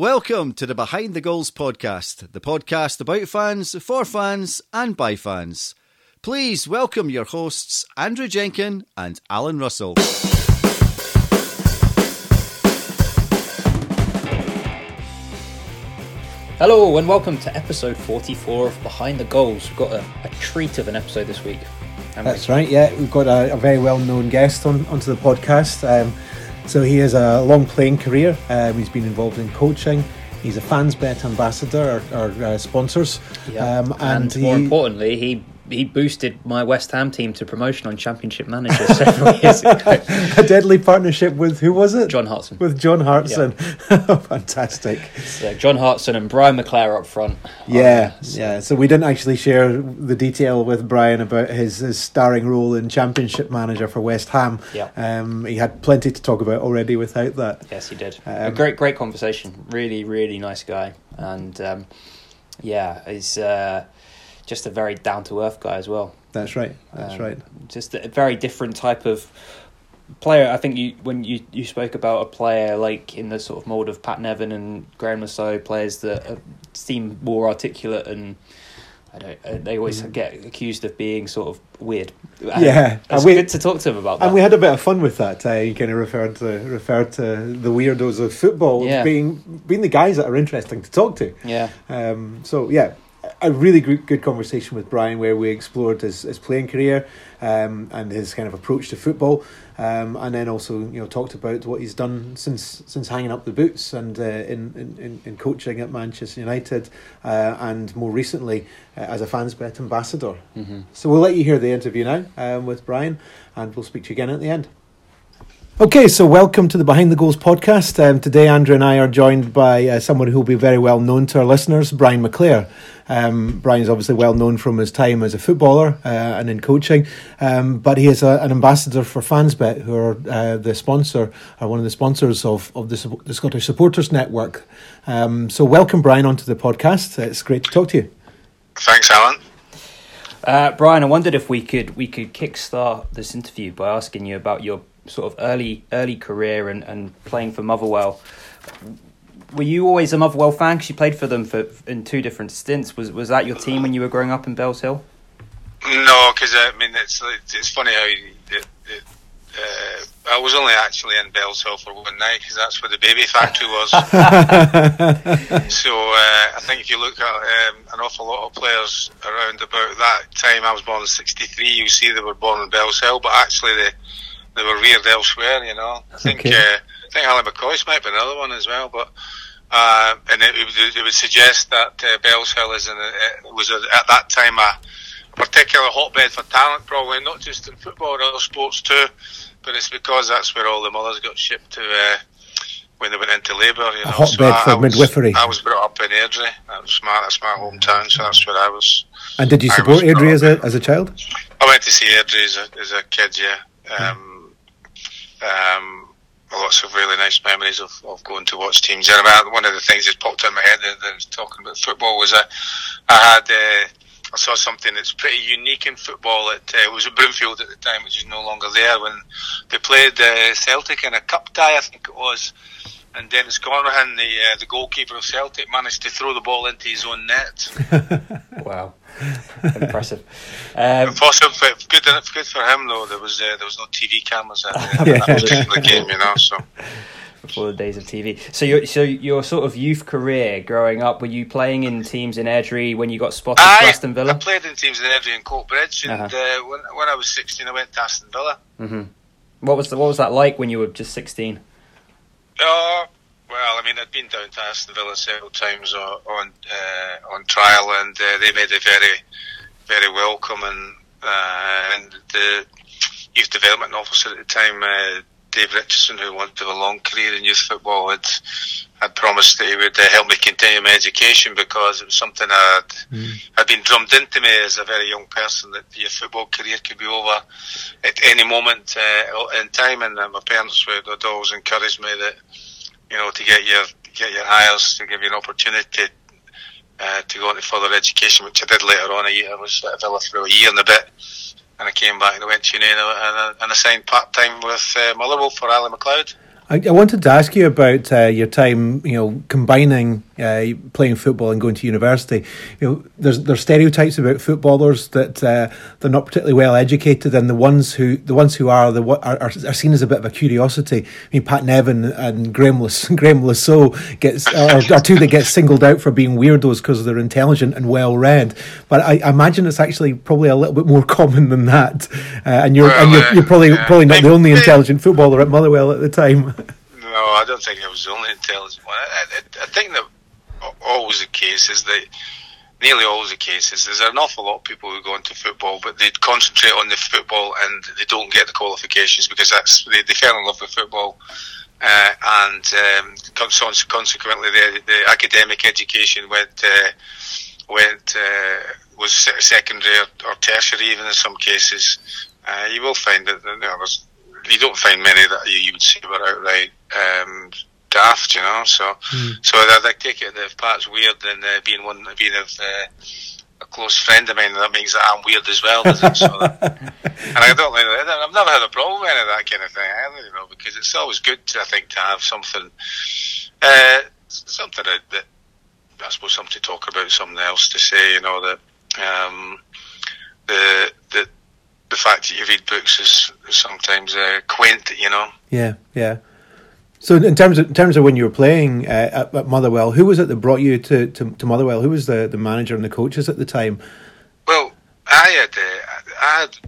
Welcome to the Behind the Goals podcast, the podcast about fans, for fans, and by fans. Please welcome your hosts, Andrew Jenkin and Alan Russell. Hello and welcome to episode 44 of Behind the Goals. We've got a, a treat of an episode this week. That's right, yeah. We've got a, a very well known guest on onto the podcast. Um, so he has a long playing career. Um, he's been involved in coaching. He's a FansBet ambassador, our, our uh, sponsors. Yeah. Um, and, and more importantly, he he boosted my West Ham team to promotion on Championship Manager several years ago. a deadly partnership with who was it? John Hartson. With John Hartson. Yeah. Fantastic. So John Hartson and Brian McClair up front. Yeah, oh, so. yeah. So we didn't actually share the detail with Brian about his, his starring role in Championship Manager for West Ham. Yeah. Um, he had plenty to talk about already without that. Yes, he did. Um, a great, great conversation. Really, really nice guy, and um, yeah, he's. Uh, just a very down to earth guy as well. That's right. That's um, right. Just a very different type of player. I think you when you, you spoke about a player like in the sort of mold of Pat Nevin and Le Saux, players that seem more articulate and. I don't. Uh, they always mm. get accused of being sort of weird. Yeah, it's we, good to talk to them about that. And we had a bit of fun with that. Uh, you kind of referred to referred to the weirdos of football yeah. being being the guys that are interesting to talk to. Yeah. Um. So yeah, a really good, good conversation with Brian where we explored his, his playing career um, and his kind of approach to football, um, and then also you know talked about what he's done since since hanging up the boots and uh, in, in in coaching at Manchester United, uh, and more recently uh, as a FansBet ambassador. Mm-hmm. So we'll let you hear the interview now um, with Brian, and we'll speak to you again at the end. Okay, so welcome to the Behind the Goals podcast. Um, today, Andrew and I are joined by uh, someone who will be very well known to our listeners, Brian McClair. Um, Brian is obviously well known from his time as a footballer uh, and in coaching, um, but he is a, an ambassador for FansBet, who are uh, the sponsor, are one of the sponsors of, of the, the Scottish Supporters Network. Um, so, welcome, Brian, onto the podcast. It's great to talk to you. Thanks, Alan. Uh, Brian, I wondered if we could we could kickstart this interview by asking you about your sort of early early career and, and playing for Motherwell. Were you always a Motherwell fan? Because you played for them for in two different stints. Was was that your team when you were growing up in Bellshill? No, because I mean it's it's funny how you, it, it, uh, I was only actually in Bellshill for one night because that's where the baby factory was. so uh, I think if you look at um, an awful lot of players around about that time, I was born in '63. You see they were born in Bellshill, but actually they they were reared elsewhere. You know, I think okay. uh, I think Ally McCoist might be another one as well, but. Uh, and it, it, would suggest that uh, Bellshill is in a, it was a, at that time a particular hotbed for talent, probably not just in football, other sports too. But it's because that's where all the mothers got shipped to uh, when they went into labour. You know, a hotbed so for I, midwifery. I was brought up in Airdrie. That was my that's my hometown, so that's where I was. And did you support Airdrie as a as a child? I went to see Airdrie as a, as a kid. Yeah. Um, um, lots of really nice memories of, of going to watch teams. And one of the things that popped in my head that I was talking about football was I, I had uh, I saw something that's pretty unique in football. It, uh, it was at Broomfield at the time, which is no longer there. When they played uh, Celtic in a cup tie, I think it was, and Dennis Connaghan, the uh, the goalkeeper of Celtic, managed to throw the ball into his own net. wow. Impressive. Um, Impossible, but good, good for him though. There was uh, there was no TV cameras at uh, yeah. that particular game, you know. So before the days of TV. So your so your sort of youth career growing up, were you playing in teams in Airdrie when you got spotted I, for Aston Villa? I played in teams in Airdrie and Coatbridge, and uh-huh. uh, when when I was sixteen, I went to Aston Villa. Mm-hmm. What was the, what was that like when you were just sixteen? Uh, well, I mean, I'd been down to Aston Villa several times on on, uh, on trial, and uh, they made it very, very welcome. Uh, and the youth development officer at the time, uh, Dave Richardson, who wanted to have a long career in youth football, had had promised that he would uh, help me continue my education because it was something I'd mm. had been drummed into me as a very young person that your football career could be over at any moment uh, in time, and my parents would always encourage me that you know, to get your get your Highers to give you an opportunity uh, to go into further education, which I did later on. I, I was at Villa for a year and a bit, and I came back and I went to Union and I, and I signed part time with uh, Motherwell for Ally MacLeod. I, I wanted to ask you about uh, your time, you know, combining uh, playing football and going to university. You know, there's there's stereotypes about footballers that uh, they're not particularly well educated, and the ones who the ones who are the are, are seen as a bit of a curiosity. I mean, Pat Nevin and Graeme Le Saux gets are, are two that get singled out for being weirdos because they're intelligent and well read. But I, I, imagine it's actually probably a little bit more common than that. Uh, and you're well, and you're, you're probably probably not the only intelligent footballer at Motherwell at the time. No, I don't think I was the only intelligent one. I, I, I think that always the case is that nearly always the case is there's an awful lot of people who go into football, but they concentrate on the football and they don't get the qualifications because that's they, they fell in love with football. Uh, and um, consequently, the, the academic education went uh, went uh, was secondary or, tertiary, even in some cases. Uh, you will find that you, know, you don't find many that you, would say were outright um, daft, you know. So, mm. so I, I take it that if Pat's weird, then uh, being one, being of uh, a close friend of mine, that means that I'm weird as well. So that, and I don't like that. I've never had a problem with any of that kind of thing either, you know, because it's always good, to, I think, to have something, uh, something that, that I suppose something to talk about, something else to say, you know, that um, the the the fact that you read books is, is sometimes uh, quaint, you know. Yeah, yeah. So in terms of in terms of when you were playing uh, at, at, Motherwell, who was it that brought you to, to, to, Motherwell? Who was the, the manager and the coaches at the time? Well, I had uh, I had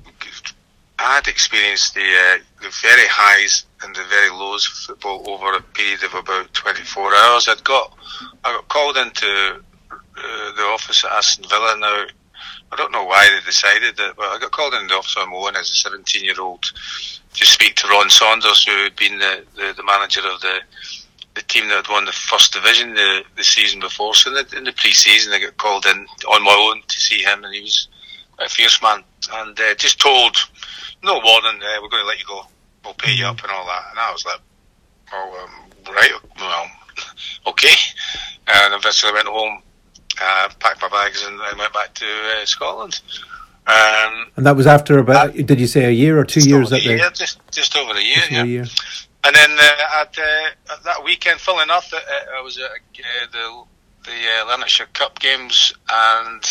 I had experienced the uh, the very highs and the very lows of football over a period of about twenty four hours. I'd got I got called into uh, the office at Aston Villa. Now I don't know why they decided that, but I got called into the office on my own as a seventeen year old to speak to Ron Saunders, who had been the, the, the manager of the the team that had won the first division the, the season before. So in the, in the pre-season, I got called in on my own to see him, and he was a fierce man. And uh, just told, no warning, uh, we're going to let you go. We'll pay you up and all that. And I was like, oh, um, right, well, okay. And eventually I went home, uh, packed my bags, and I went back to uh, Scotland. Um, and that was after about, uh, did you say a year or two years? At the, year, just, just over a year, yeah. A year. And then uh, at, uh, at, that weekend, full enough, uh, I was at uh, the the uh, Lanarkshire Cup games, and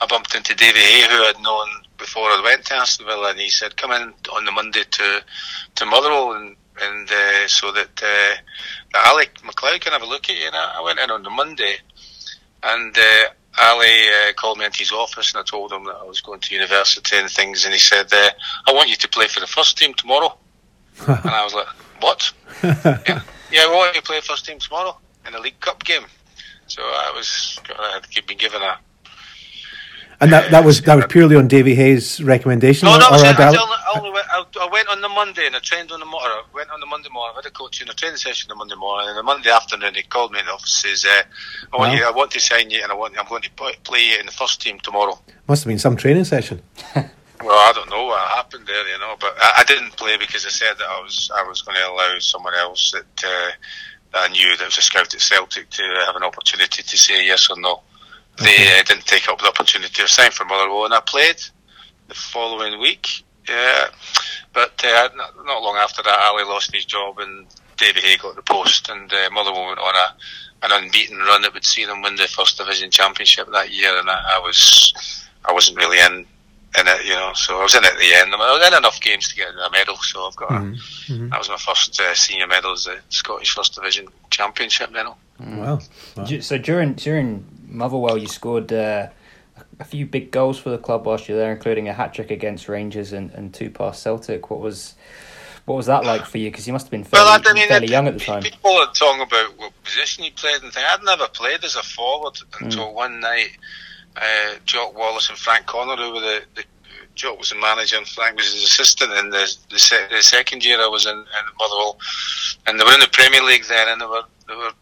I bumped into Davy Hay, who I'd known before I went to Aston Villa, and he said, "Come in on the Monday to to Motherwell, and and uh, so that uh, Alec MacLeod can have a look at you." And I, I went in on the Monday, and uh, Ali uh, called me into his office and I told him that I was going to university and things, and he said, uh, "I want you to play for the first team tomorrow." and I was like, "What?" yeah, yeah, I want you to play first team tomorrow in a League Cup game. So I was, I had been given a and that, that was that was purely on Davy Hay's recommendation. No, no, or, or I, I, I, I, went on the Monday and I trained on the morning. I went on the Monday morning. I had a coaching, a training session on the Monday morning, and the Monday afternoon he called me in the office. Says, uh, "I want wow. you. I want to sign you, and I want. I'm going to play you in the first team tomorrow." Must have been some training session. well, I don't know what happened there, you know, but I, I, didn't play because I said that I was I was going to allow someone else that, uh, that I knew that was a scout at Celtic to have an opportunity to say yes or no they uh, didn't take up the opportunity of signing for Motherwell, and I played the following week. Yeah, but uh, not, not, long after that, Ali lost his job, and David Hay got the post, and uh, Motherwell went on a an unbeaten run that would see them win the first division championship that year, and I, I was I wasn't really in in it, you know. So I was in it at the end. I was in enough games to get a medal, so I've got. Mm-hmm. A, mm-hmm. that was my first uh, senior medal as the Scottish First Division Championship medal. Mm. Wow. wow. So during during Motherwell, you scored uh, a few big goals for the club whilst you were there, including a hat trick against Rangers and, and two past Celtic. What was what was that like for you? Because you must have been fairly, well, I mean, fairly young at the time. People are talking about what position he played and things. I'd never played as a forward until mm. one night. Uh, Jock Wallace and Frank Connor, who were the, the Jock was the manager and Frank was his assistant in the the, se- the second year I was in, in Motherwell, and they were in the Premier League then, and they were they were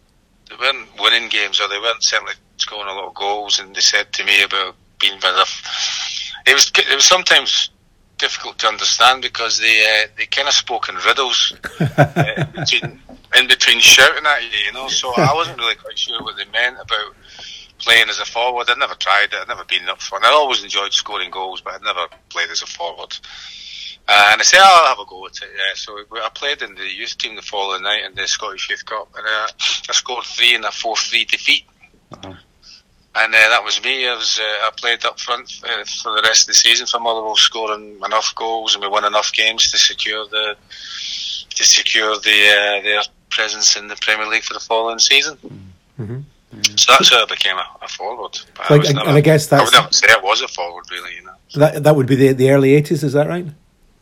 they weren't winning games or they weren't certainly scoring a lot of goals, and they said to me about being very. It was it was sometimes difficult to understand because they uh, they kind of spoke in riddles uh, between in between shouting at you, you know. So I wasn't really quite sure what they meant about playing as a forward. I'd never tried it. I'd never been up front. I always enjoyed scoring goals, but I'd never played as a forward. Uh, and I said, oh, I'll have a go at it. Yeah. So I played in the youth team the following night in the Scottish Youth Cup, and uh, I scored three in a four-three defeat. Uh-huh. And uh, that was me. I was uh, I played up front uh, for the rest of the season for Motherwell, scoring enough goals, and we won enough games to secure the to secure the uh, their presence in the Premier League for the following season. Mm-hmm. So that's how I became a, a forward. Like, I never, and I guess that's. I would never say I was a forward, really. You know. That that would be the the early eighties. Is that right?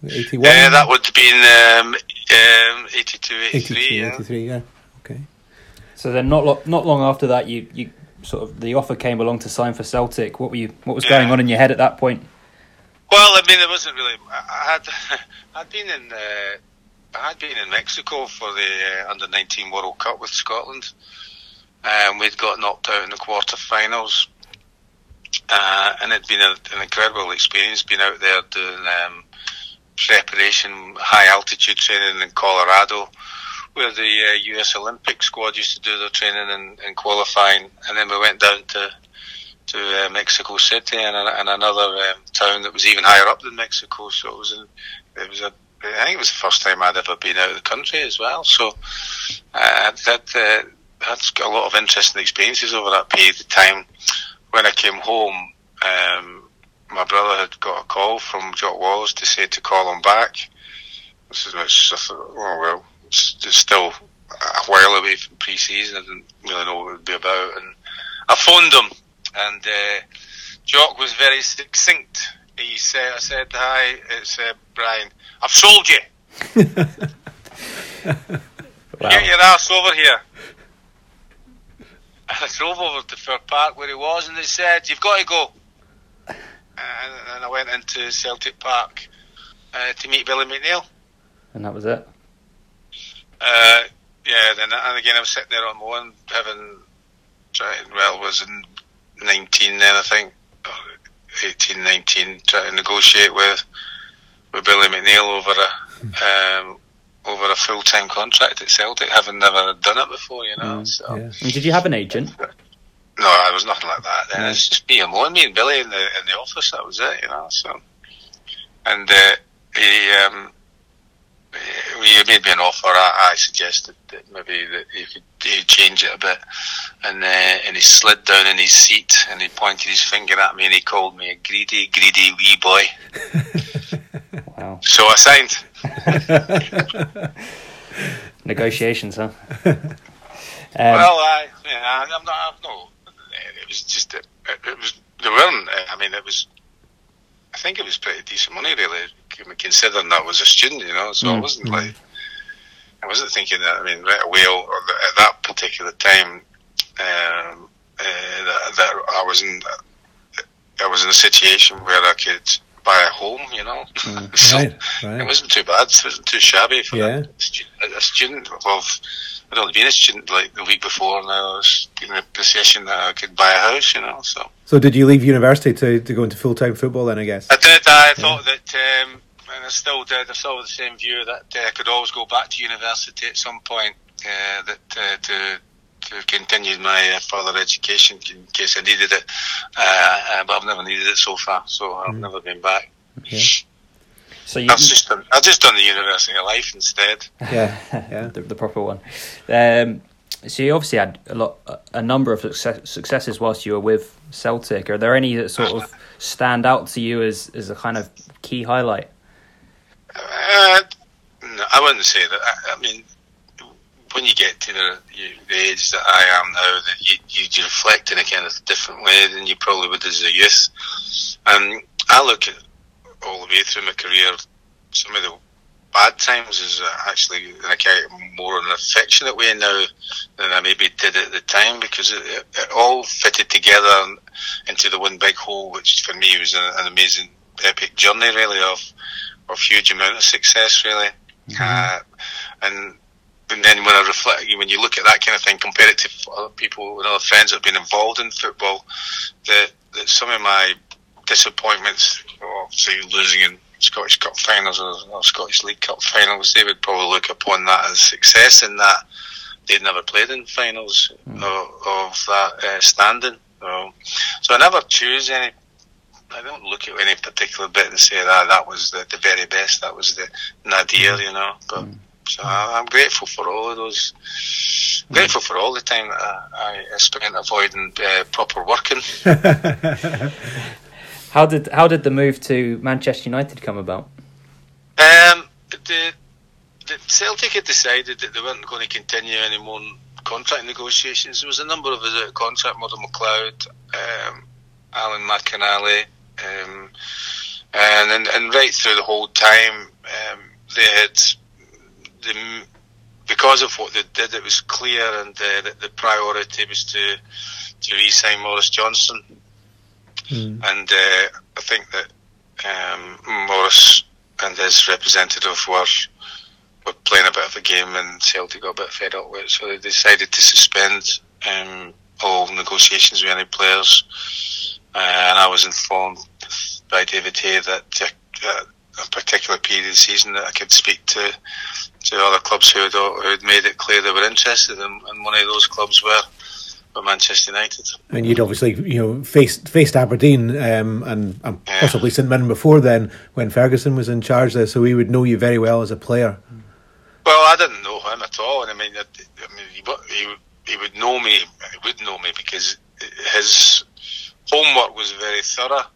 81? Uh, that would have been um, um, 82, 83, 82, yeah. 83, yeah. Okay. So then, not lo- not long after that, you, you sort of the offer came along to sign for Celtic. What were you? What was yeah. going on in your head at that point? Well, I mean, it wasn't really. I had I'd been in uh, I had been in Mexico for the uh, under nineteen World Cup with Scotland, and we'd got knocked out in the quarter-finals. Uh, and it'd been a, an incredible experience being out there doing um, preparation, high altitude training in Colorado, where the uh, US Olympic squad used to do their training and, and qualifying, and then we went down to to uh, Mexico City and, and another um, town that was even higher up than Mexico. So it was an, it was a I think it was the first time I'd ever been out of the country as well. So uh, that uh, that's got a lot of interesting experiences over that period of time. When I came home, um, my brother had got a call from Jock Wallace to say to call him back. This is thought, oh well, it's, still a while away from pre-season. I didn't really know what it would be about, and I phoned him, and uh, Jock was very succinct. He said, "I said hi, it's uh, Brian. I've sold you. wow. Get your ass over here." I drove over to Fir Park where he was, and they said, "You've got to go." and, and I went into Celtic Park uh, to meet Billy McNeill. And that was it. Uh, yeah, then and again I was sitting there on my own, having tried. Well, was in nineteen then I think, 18, 19, trying to negotiate with with Billy McNeill over a um, over a full time contract at Celtic, having never done it before. You know. Mm, so. yeah. Did you have an agent? No, it was nothing like that. Then it's just me alone, me and Billy in the in the office. That was it, you know. So, and uh, he um, he made me an offer. I, I suggested that maybe that he could he change it a bit, and uh, and he slid down in his seat and he pointed his finger at me and he called me a greedy, greedy wee boy. wow! So I signed. Negotiations, huh? Um, well, I, yeah, I'm not. I'm no it was just it, it was they weren't. I mean, it was. I think it was pretty decent money, really, considering that I was a student, you know. So mm. I wasn't mm. like, I wasn't thinking that. I mean, right away, at that particular time, um, uh, that, that, I was in, I was in a situation where I could buy a home, you know. Mm. so right, right. It wasn't too bad. It wasn't too shabby for yeah. a, a student of I'd only been a student like the week before, and I was in a position that I could buy a house, you know. So. So did you leave university to, to go into full time football then? I guess. I did. I yeah. thought that, um, and I still did. I still had the same view that uh, I could always go back to university at some point. Uh, that uh, to to continue my uh, further education in case I needed it, uh, uh, but I've never needed it so far, so I've mm. never been back. Okay. So you, I've just done, I've just done the University of Life instead. Yeah, yeah, the, the, proper one. Um, so you obviously had a lot, a number of success, successes whilst you were with Celtic. Are there any that sort of stand out to you as as a kind of key highlight? Uh, no, I wouldn't say that. I, I, mean, when you get to the, the age that I am now, that you, you reflect in a kind of different way than you probably would as a youth. And I look at all the way through my career, some of the bad times is actually in a more an affectionate way now than I maybe did at the time because it, it, it all fitted together into the one big whole, which for me was an, an amazing, epic journey, really of of huge amount of success, really. Mm-hmm. Uh, and and then when I reflect, when you look at that kind of thing, compare it to other people and other friends that have been involved in football, that, that some of my disappointments, say losing in Scottish Cup finals or, or, Scottish League Cup finals, they would probably look upon that as success in that they'd never played in finals mm. of, of, that uh, standing. So, so I never choose any I don't look at any particular bit and say that that was the, the very best. That was the nadir, you know. But mm. so I, am grateful for all of those. Mm. Grateful for all the time that I, I spent avoiding uh, proper working. how did how did the move to Manchester United come about? Um, the, the Celtic had decided that they weren't going to continue any more contract negotiations. There was a number of us out of contract, Murdo MacLeod, um, Alan McInally, and, and, and right through the whole time, um, they had the, because of what they did, it was clear, and uh, that the priority was to to re-sign Maurice Johnston, mm. and uh, I think that um, Maurice and his representative were were playing a bit of a game, and Celtic got a bit fed up with it, so they decided to suspend um, all negotiations with any players. Uh, and I was informed by David Hay that uh, a particular period of the season that I could speak to to other clubs who had, who had made it clear they were interested, and, and one of those clubs were. Manchester United, and you'd obviously you know faced faced Aberdeen um, and, and yeah. possibly St Mirren before then when Ferguson was in charge there, so he would know you very well as a player. Well, I didn't know him at all, and I mean, I mean, he, he, he would know me. He would know me because his homework was very thorough.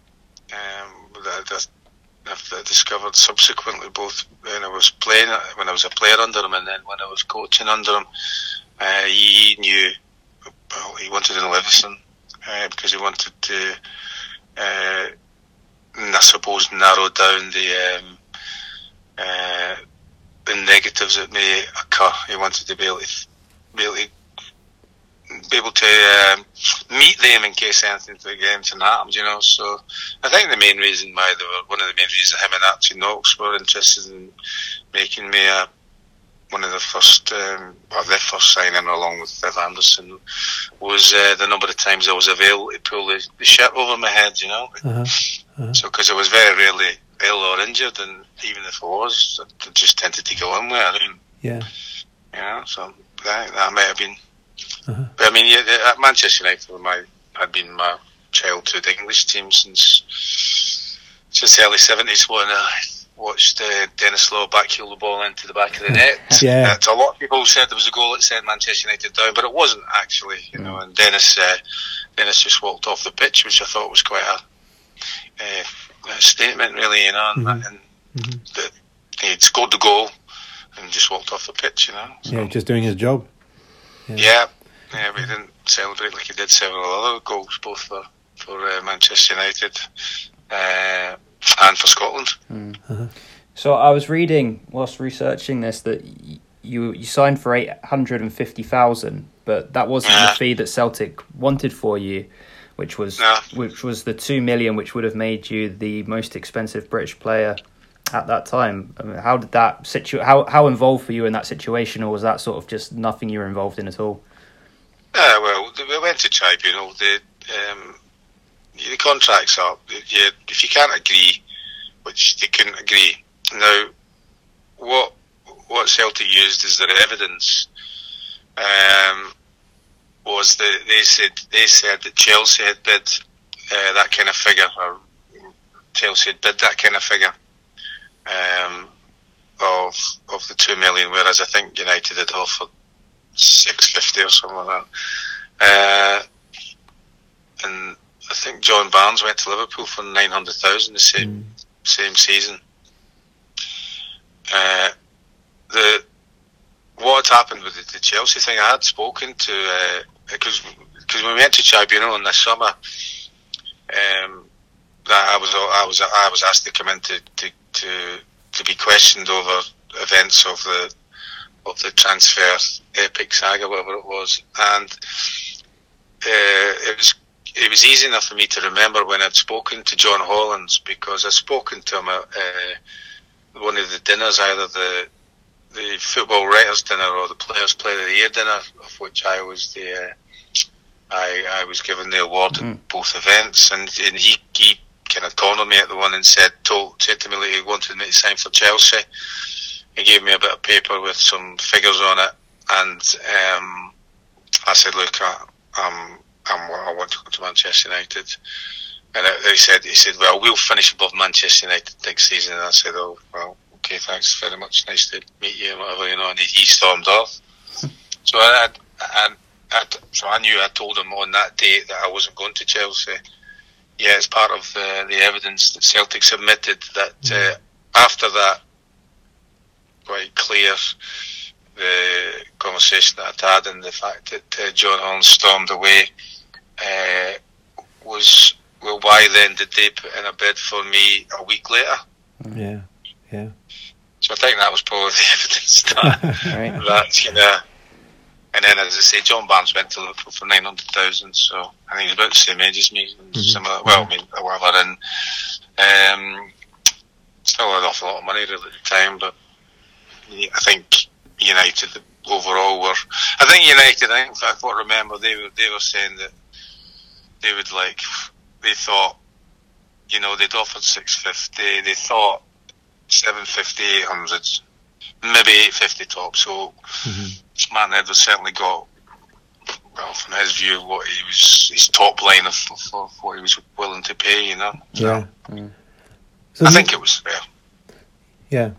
Um, that I discovered subsequently, both when I was playing, when I was a player under him, and then when I was coaching under him, uh, he knew. Well, he wanted in Livingston uh, because he wanted to, uh, I suppose, narrow down the um, uh, the negatives that may occur. He wanted to be able to, be able to be able to um, meet them in case anything against happens, you know. So I think the main reason why they were one of the main reasons him and Archie Knox were interested in making me a one of the first, um, or the first signing along with Viv Anderson was uh, the number of times I was available to pull the, the shirt over my head, you know. Uh-huh. Uh-huh. So because I was very rarely ill or injured, and even if I was, I just tended to go in with it. I mean, yeah, you know, so that, that might have been uh-huh. But I mean, yeah, at Manchester United, my had been my childhood English team since since the early seventies when I watched uh, Denis Law backheel the ball into the back of the net. yeah, a lot of people said there was a goal that sent Manchester United down, but it wasn't actually. You mm. know, and Denis uh, Denis just walked off the pitch, which I thought was quite a, uh, a statement, really. You know, mm-hmm. and mm-hmm. The, he'd scored the goal and just walked off the pitch. You know, so. yeah, just doing his job. Yeah. yeah. Yeah, we didn't celebrate like he did several other goals, both for for uh, Manchester United uh, and for Scotland. Mm. So I was reading whilst researching this that you you signed for eight hundred and fifty thousand, but that wasn't the fee that Celtic wanted for you, which was which was the two million, which would have made you the most expensive British player at that time. I mean, how did that situ- how how involved were you in that situation, or was that sort of just nothing you were involved in at all? Uh, well, we went to tribunal. The um, the contracts up. You, if you can't agree, which they couldn't agree. Now, what what Celtic used as their evidence um, was that they said they said that Chelsea had bid uh, that kind of figure, or Chelsea had bid that kind of figure um, of of the two million, whereas I think United had offered six fifty or something like that. Uh, and I think John Barnes went to Liverpool for nine hundred thousand the same mm. same season. Uh, the what had happened with the, the, Chelsea thing, I had spoken to because uh, because we went to tribunal in the summer, um, that I was I was I was asked to come in to, to, to, to be questioned over events of the of the transfer epic saga, whatever it was, and uh, it was it was easy enough for me to remember when I'd spoken to John Hollins because I'd spoken to him at uh, one of the dinners, either the the football writers dinner or the players player of the year dinner, of which I was the uh, I I was given the award mm. at both events, and, and he he kind of cornered me at the one and said told said to me that he wanted me to sign for Chelsea he gave me a bit of paper with some figures on it, and um, I said, "Look, I, I'm, I'm, I want to go to Manchester United." and he said, he said, well, we'll finish above Manchester United next season. And I said, oh, well, okay, thanks very much. Nice to meet you and whatever, you know. And he, he stormed off. so I, I, I, so I knew I told him on that date that I wasn't going to Chelsea. Yeah, it's part of the, the evidence that Celtic submitted that uh, after that, quite clear the conversation that I'd had and the fact that uh, John Holmes stormed away uh, was well, why then did they put in a bid for me a week later? Yeah, yeah. So I think that was probably the evidence that right. that you know. And then, as I say, John Barnes went to Liverpool for nine hundred thousand. So I think he's about the same age as me, mm-hmm. similar. Well, I mean, whatever. And um, still an awful lot of money at the time, but I think United overall were. I think United. I think I remember they were they were saying that they would like they thought, you know, they'd offered 650, they thought 750, 800, maybe 850 top. So mm-hmm. Martin Edwards certainly got, well, from his view, what he was, his top line of, of, of what he was willing to pay, you know. Yeah. Mm. So I think it was fair. Yeah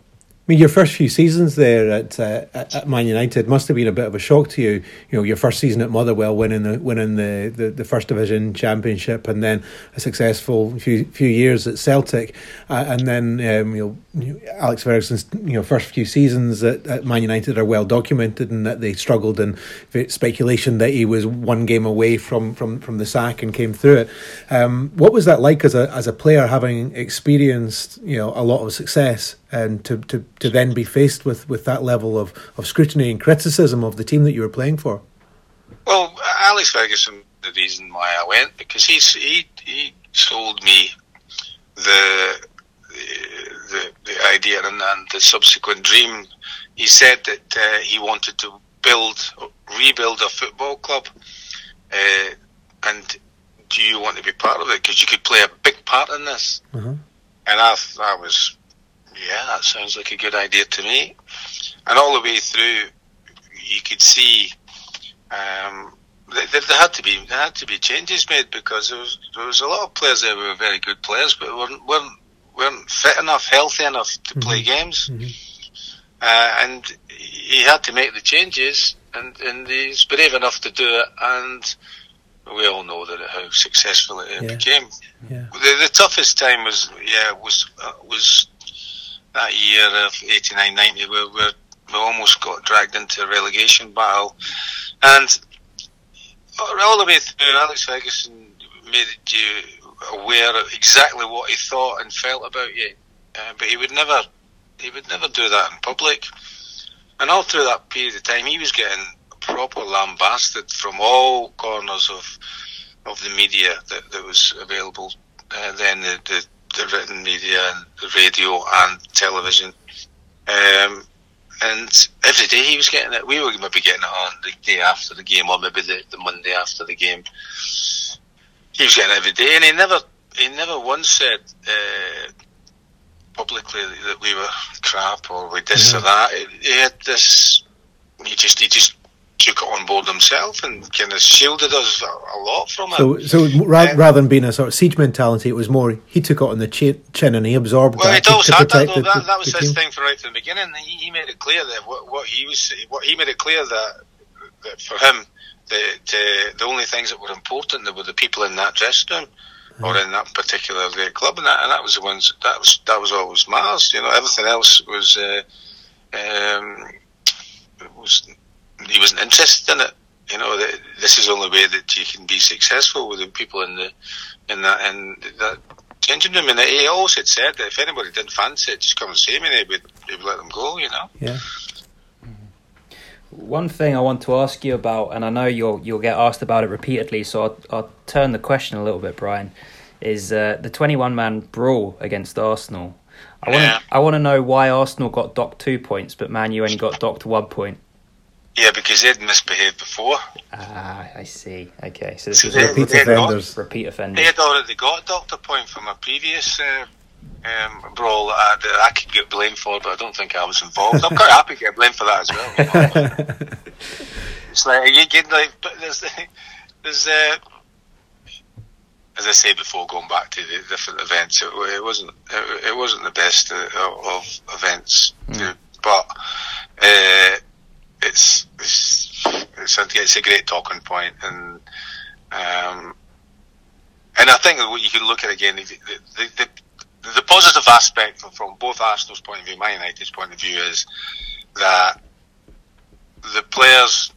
mean, your first few seasons there at, uh, at Man United must have been a bit of a shock to you. You know, your first season at Motherwell, winning the winning the, the, the first division championship, and then a successful few few years at Celtic, uh, and then um, you know Alex Ferguson's you know first few seasons at, at, Man United are well documented, and that they struggled, and speculation that he was one game away from from, from the sack and came through it. Um, what was that like as a as a player, having experienced you know a lot of success? And to, to, to then be faced with, with that level of, of scrutiny and criticism of the team that you were playing for? Well, Alex Ferguson, the reason why I went because he's, he he sold me the the, the idea and, and the subsequent dream. He said that uh, he wanted to build rebuild a football club, uh, and do you want to be part of it? Because you could play a big part in this. Mm-hmm. And I, I was yeah, that sounds like a good idea to me. And all the way through, you could see um, there, there, had to be there had to be changes made because there was there was a lot of players there who were very good players, but weren't weren't, weren't fit enough, healthy enough to mm-hmm. play games. Mm-hmm. Uh, and he had to make the changes, and, and he's brave enough to do it. And we all know that how successful it yeah. became. Yeah. The, the toughest time was yeah was uh, was that year of 89 90 where we, we almost got dragged into a relegation battle. And all the way through, Alex Ferguson made you aware of exactly what he thought and felt about you. Uh, but he would never, he would never do that in public. And all through that period of time, he was getting proper lambasted from all corners of of the media that, that was available. Uh, then the, the the written media and the radio and television. Um, and every day he was getting it. We were maybe getting it on the day after the game, or maybe the, the Monday after the game. He was getting it every day, and he never, he never once said uh, publicly that we were crap or we this or that. He had this. He just, he just took it on board himself and kind of shielded us a, a lot from it. So, so ra- um, rather than being a sort of siege mentality, it was more he took it on the chin, chin and he absorbed well, that. Well, to, to that, the, that, that, was his thing from right from the beginning. He, he, made it clear that what, what, he was, what he made it clear that, that for him, the, the the only things that were important were the people in that dressing room. Or in that particular club, and that, and that was the ones that was that was always Mars. You know, everything else was uh, um, was he wasn't interested in it. You know, this is the only way that you can be successful with the people in the in that in that changing room. And he always had said that if anybody didn't fancy it, just come and see me, and he would, he would let them go. You know. Yeah. One thing I want to ask you about, and I know you'll you'll get asked about it repeatedly, so I'll, I'll turn the question a little bit, Brian. Is uh, the twenty-one man brawl against Arsenal? I want yeah. I want to know why Arsenal got docked two points, but Man U only got docked one point. Yeah, because they'd misbehaved before. Ah, I see. Okay, so this so is they, repeat offenders. Got, repeat offenders. They had already got a doctor point from a previous uh, um, brawl that I, I, could get blamed for, but I don't think I was involved. I'm quite happy to get blamed for that as well. You know? it's like you get like, but there's there's uh, as I say before, going back to the different events, it, it wasn't it, it, wasn't the best of, of events, mm. but uh, it's it's it's a, it's a great talking point, and um, and I think what you can look at again, the, the, the, the positive aspect from, both Arsenal's point of view, Man United's point of view, is that the players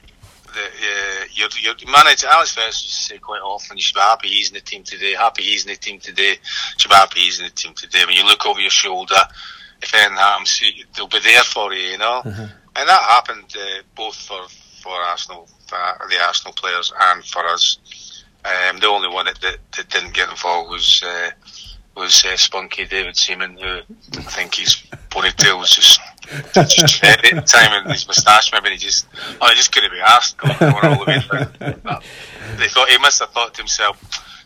uh, your, your manager, Alex Ferguson, used to say quite often, you should be happy he's in the team today, happy he's in the team today, you should be happy he's in the team today. When you look over your shoulder, if anything happens, they'll be there for you, you know. Uh-huh. And that happened uh, both for for Arsenal, for the Arsenal players, and for us. Um, the only one that, that, that, didn't get involved was uh, was uh, Spunky David Seaman, who I think his ponytail was just just at the time and his moustache maybe he just oh he just couldn't be asked going, going all the way through. They thought he must have thought to himself,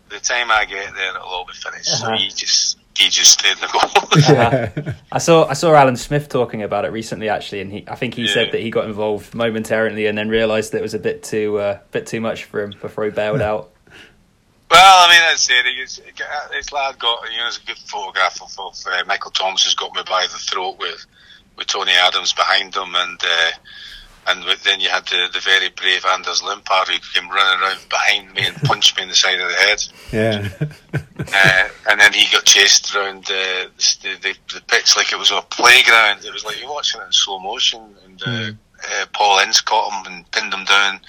the time I get there it'll all be finished. Uh-huh. So he just he just stayed in the goal. yeah. I saw I saw Alan Smith talking about it recently actually, and he I think he yeah. said that he got involved momentarily and then realised that it was a bit too uh, bit too much for him before he bailed out. Well, I mean, that's it. It's, this lad got, you know, there's a good photograph of, of uh, Michael Thomas has got me by the throat with with Tony Adams behind him, and uh, and then you had the, the very brave Anders Limpar who came running around behind me and punched me in the side of the head. Yeah. uh, and then he got chased around uh, the, the, the pitch like it was a playground. It was like you're watching it in slow motion, and. Mm uh, Paul Ince caught him and pinned him down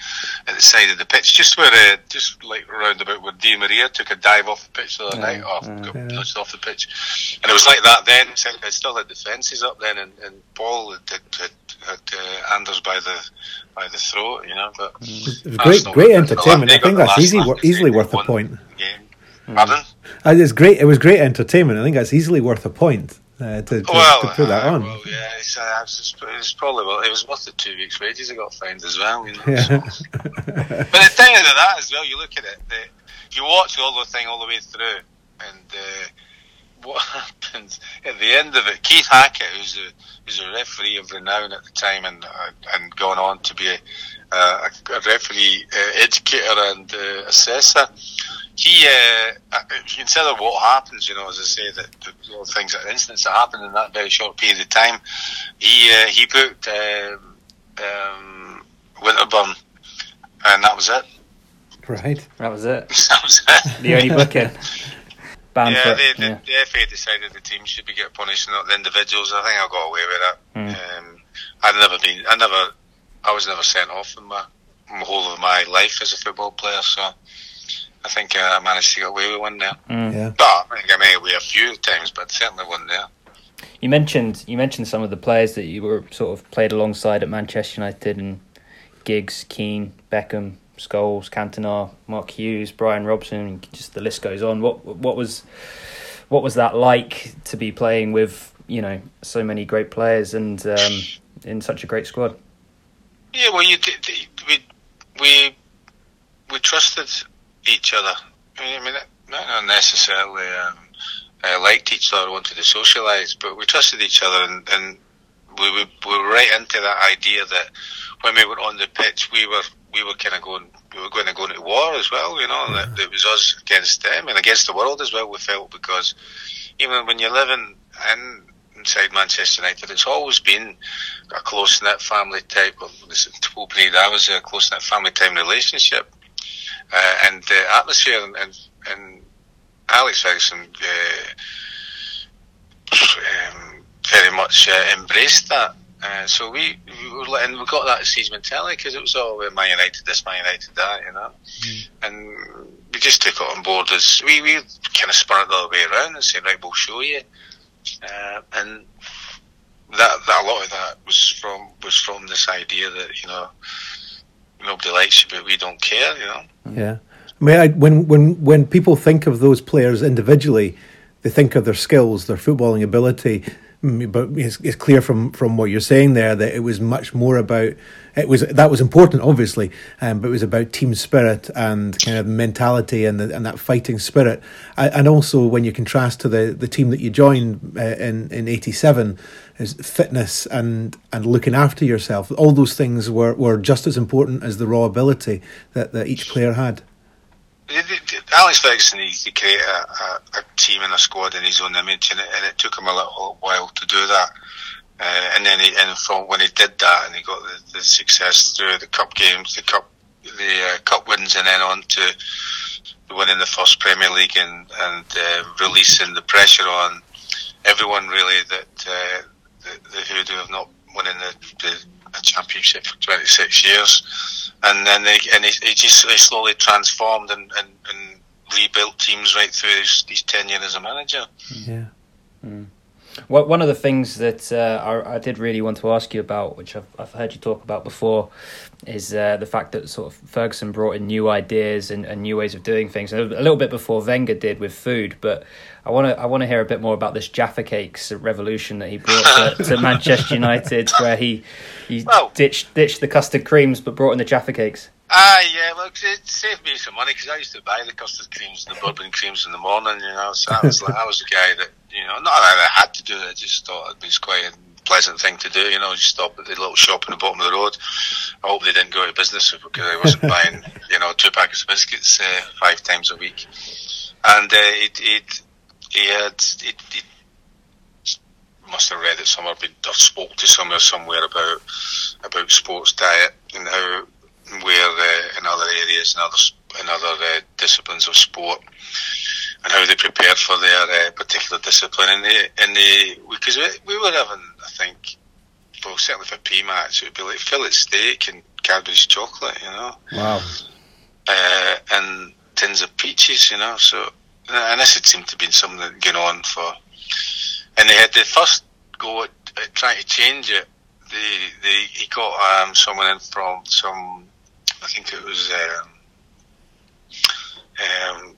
at the side of the pitch, just where, uh, just like round about where Di Maria took a dive off the pitch the other yeah, night, off, got yeah. off the pitch, and it was like that then. It still had the fences up then, and, and Paul had, had, had uh, Anders by the by the throat, you know. But great, great entertainment. I think that's easy, easily worth a point. Game. Pardon? Uh, it's great. It was great entertainment. I think that's easily worth a point uh, to, to, well, to, put that uh, on. Well, yeah, it's, uh, it's, it's, probably well, it was worth the two weeks' wages I got fined as well. You know, yeah. so. but the thing of that as well, you look at it, the, you watch all the thing all the way through, and uh, what happens at the end of it, Keith Hackett, who's a who's a referee of renown at the time, and uh, and going on to be a, a, a referee uh, educator and uh, assessor he, uh, uh consider what happens, you know, as I say, that the things, that incidents that happened in that very short period of time, he uh, he booked um, um, Winterburn, and that was it. Right. That was it. that was it. the only booking. yeah, the, the, yeah, the, FA decided the team should be get punished, not the individuals. I think I got away with that. Mm. Um, I'd never been, I never, I was never sent off in my, my whole of my life as a football player, so I think uh, I managed to get away with one there. Mm. Yeah. But I think I may away a few times, but certainly one there. You mentioned you mentioned some of the players that you were sort of played alongside at Manchester United and Giggs, Keane, Beckham, Scholes, Cantona, Mark Hughes, Brian Robson, just the list goes on. What what was what was that like to be playing with you know so many great players and um, in such a great squad? Yeah, well, you we we we trusted each other. I mean, not necessarily um, liked each other, wanted to socialise, but we trusted each other, and, and we, we, we were right into that idea that when we were on the pitch, we were we were kind of going we were going to go into war as well, you know, and that it was us against them and against the world as well. We felt because even when you're living in inside Manchester United, it's always been a close knit family type of. To open that was a close knit family time relationship uh, and the atmosphere and, and, and Alex Ferguson uh, um, very much uh, embraced that. Uh, so we, we were, and we got that siege mentality because it was all uh, Man United this, Man United that, you know. Mm. And we just took it on board as we, we kind of spun it the other way around and said, right, we'll show you. Uh, and that, that a lot of that was from was from this idea that you know nobody likes you, but we don't care, you know. Yeah. I mean, I, when when when people think of those players individually, they think of their skills, their footballing ability. Mm, but it's, it's clear from, from what you're saying there that it was much more about it was that was important, obviously, um, but it was about team spirit and kind of mentality and the, and that fighting spirit. And also, when you contrast to the, the team that you joined uh, in in '87, is fitness and and looking after yourself. All those things were, were just as important as the raw ability that, that each player had. Alex Ferguson needs to create a, a, a, team and a squad in his own image, and it, and it took him a little while to do that. Uh, and then he, and from when he did that, and he got the, the success through the cup games, the cup, the uh, cup wins, and then on to winning the first Premier League and and uh, releasing the pressure on everyone really that uh, the, the Hoodoo have not winning the, the championship for 26 years, and then they and he, he just he slowly transformed and, and, and rebuilt teams right through his, his tenure as a manager. Yeah. Mm. Well, one of the things that uh, I, I, did really want to ask you about, which I've, I've heard you talk about before, is uh, the fact that sort of Ferguson brought in new ideas and, and new ways of doing things, a little bit before Wenger did with food. But I want to I want to hear a bit more about this Jaffa Cakes revolution that he brought to, to Manchester United, where he he well, ditched ditched the custard creams but brought in the Jaffa Cakes. Ah, uh, yeah, look, it saved me some money because I used to buy the custard creams and the bourbon creams in the morning, you know. So I was like, I was the guy that, you know, not that I had to do it, I just thought it was quite a pleasant thing to do, you know, just stop at the little shop in the bottom of the road. I hope they didn't go out of business because I wasn't buying, you know, two packets of biscuits uh, five times a week. And uh, it, it, he had, it, it must have read it somewhere, or spoke to somewhere somewhere about about sports diet and how where uh, in other areas and other in other uh, disciplines of sport and how they prepared for their uh, particular discipline. In the in the because we, we were having I think well certainly for pre-match it would be like fillet steak and Cadbury's chocolate you know? Wow. Uh, and tins of peaches you know so and this had seemed to be something that going on for and they had the first go at, at trying to change it they, they he got um, someone in from some I think it was um, um,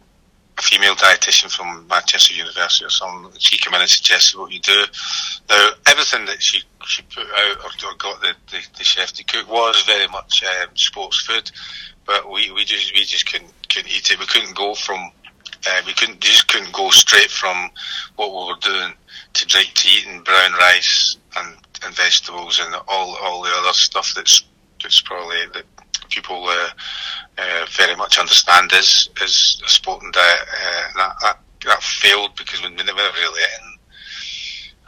a female dietitian from Manchester University or something. She came in and suggested what you do. Now, everything that she, she put out or, got the, the, the, chef to cook was very much um, sports food, but we, we just we just couldn't couldn't eat it. We couldn't go from uh, we couldn't just couldn't go straight from what we were doing to drink to eating brown rice and, and vegetables and all all the other stuff that's that's probably that people uh, uh, very much understand is is a sporting diet. Uh, that, that that failed because we never really in.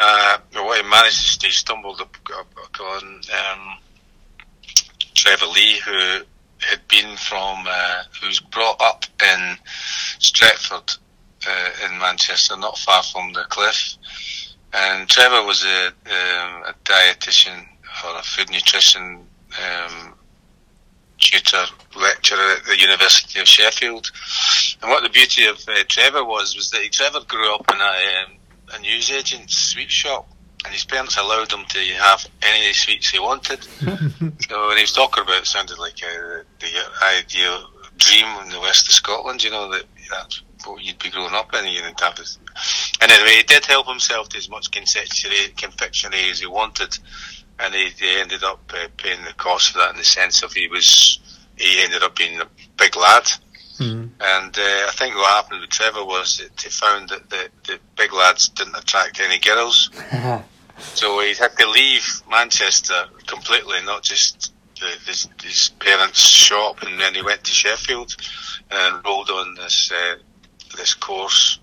Uh, what he managed to he stumbled upon um, Trevor Lea, who had been from, uh, who was brought up in Stretford uh, in Manchester, not far from the cliff. And Trevor was a, um, a dietitian or a food nutrition um, tutor lecturer at the University of Sheffield. And what the beauty of uh, Trevor was was that he, Trevor grew up in a, um, a newsagent's sweet shop, and his parents allowed him to have any sweets he wanted. so when he was talking about it, it sounded like uh, the ideal dream in the west of Scotland. You know that that's what you'd be growing up in. You'd have this. And anyway, he did help himself to as much confectionery as he wanted and he, he ended up uh, paying the cost for that in the sense of he was he ended up being a big lad. Mm-hmm. And uh, I think what happened with Trevor was that he found that the, the big lads didn't attract any girls. so he had to leave Manchester completely, not just the, his, his, parents' shop, and then he went to Sheffield and enrolled on this uh, this course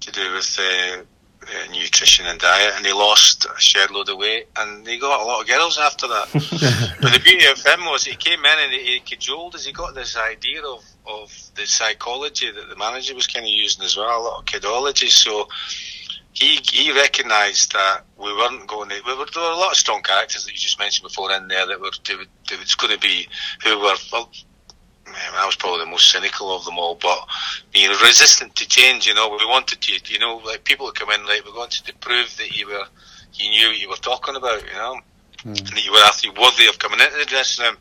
to do with uh, uh, nutrition and diet, and he lost a shed load of weight, and he got a lot of girls after that. but the beauty of him was he came in and he, he cajoled us. He got this idea of, of the psychology that the manager was kind of using as well, a lot of kidology. So he he recognised that we weren't going to. We were, there were a lot of strong characters that you just mentioned before in there that were they was going to be who were well, I was probably the most cynical of them all, but being resistant to change, you know, we wanted to, you know, like people would come in, like, we wanted to prove that you were, you knew what you were talking about, you know, mm. and that you were actually worthy of coming into the dressing room.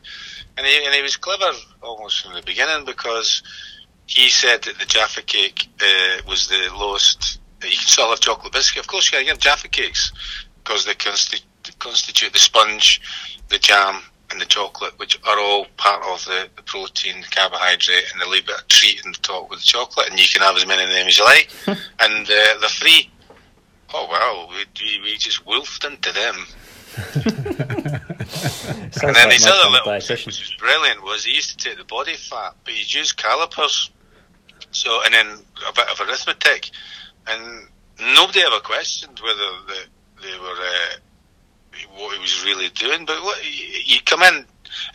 And he, and he was clever almost from the beginning because he said that the Jaffa cake uh, was the lowest. You can still have chocolate biscuit. Of course, you can get Jaffa cakes because they consti- constitute the sponge, the jam, and the chocolate, which are all part of the, the protein, the carbohydrate, and a little bit of treat in the top with the chocolate, and you can have as many of them as you like, and uh, they're free. Oh wow, we, we, we just wolfed into them. and then his other little trick, which was brilliant, was he used to take the body fat, but he'd use calipers. So, and then a bit of arithmetic, and nobody ever questioned whether the, they were uh, what he was really doing. But what, you come in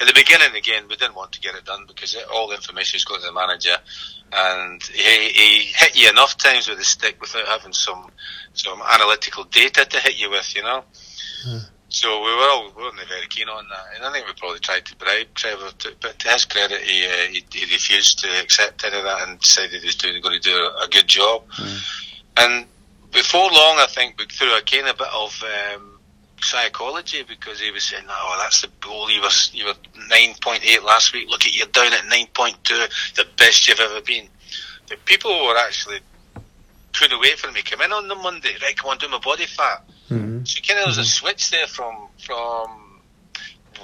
at the beginning again, we didn't want to get it done because it, all the information is going to the manager, and he, he hit you enough times with the stick without having some some analytical data to hit you with, you know. Hmm. So we were all we weren't very keen on that, and I think we probably tried to bribe Trevor. To, but to his credit, he, uh, he, he refused to accept any of that and decided he was doing, going to do a, a good job. Mm. And before long, I think through a kind of bit of um, psychology, because he was saying, "Oh, that's the goal. You were you were nine point eight last week. Look at you down at nine point two, the best you've ever been." But people were actually couldn't wait for him to come in on the Monday. Right, come on, do my body fat. Mm-hmm. So kind of there's a switch there from from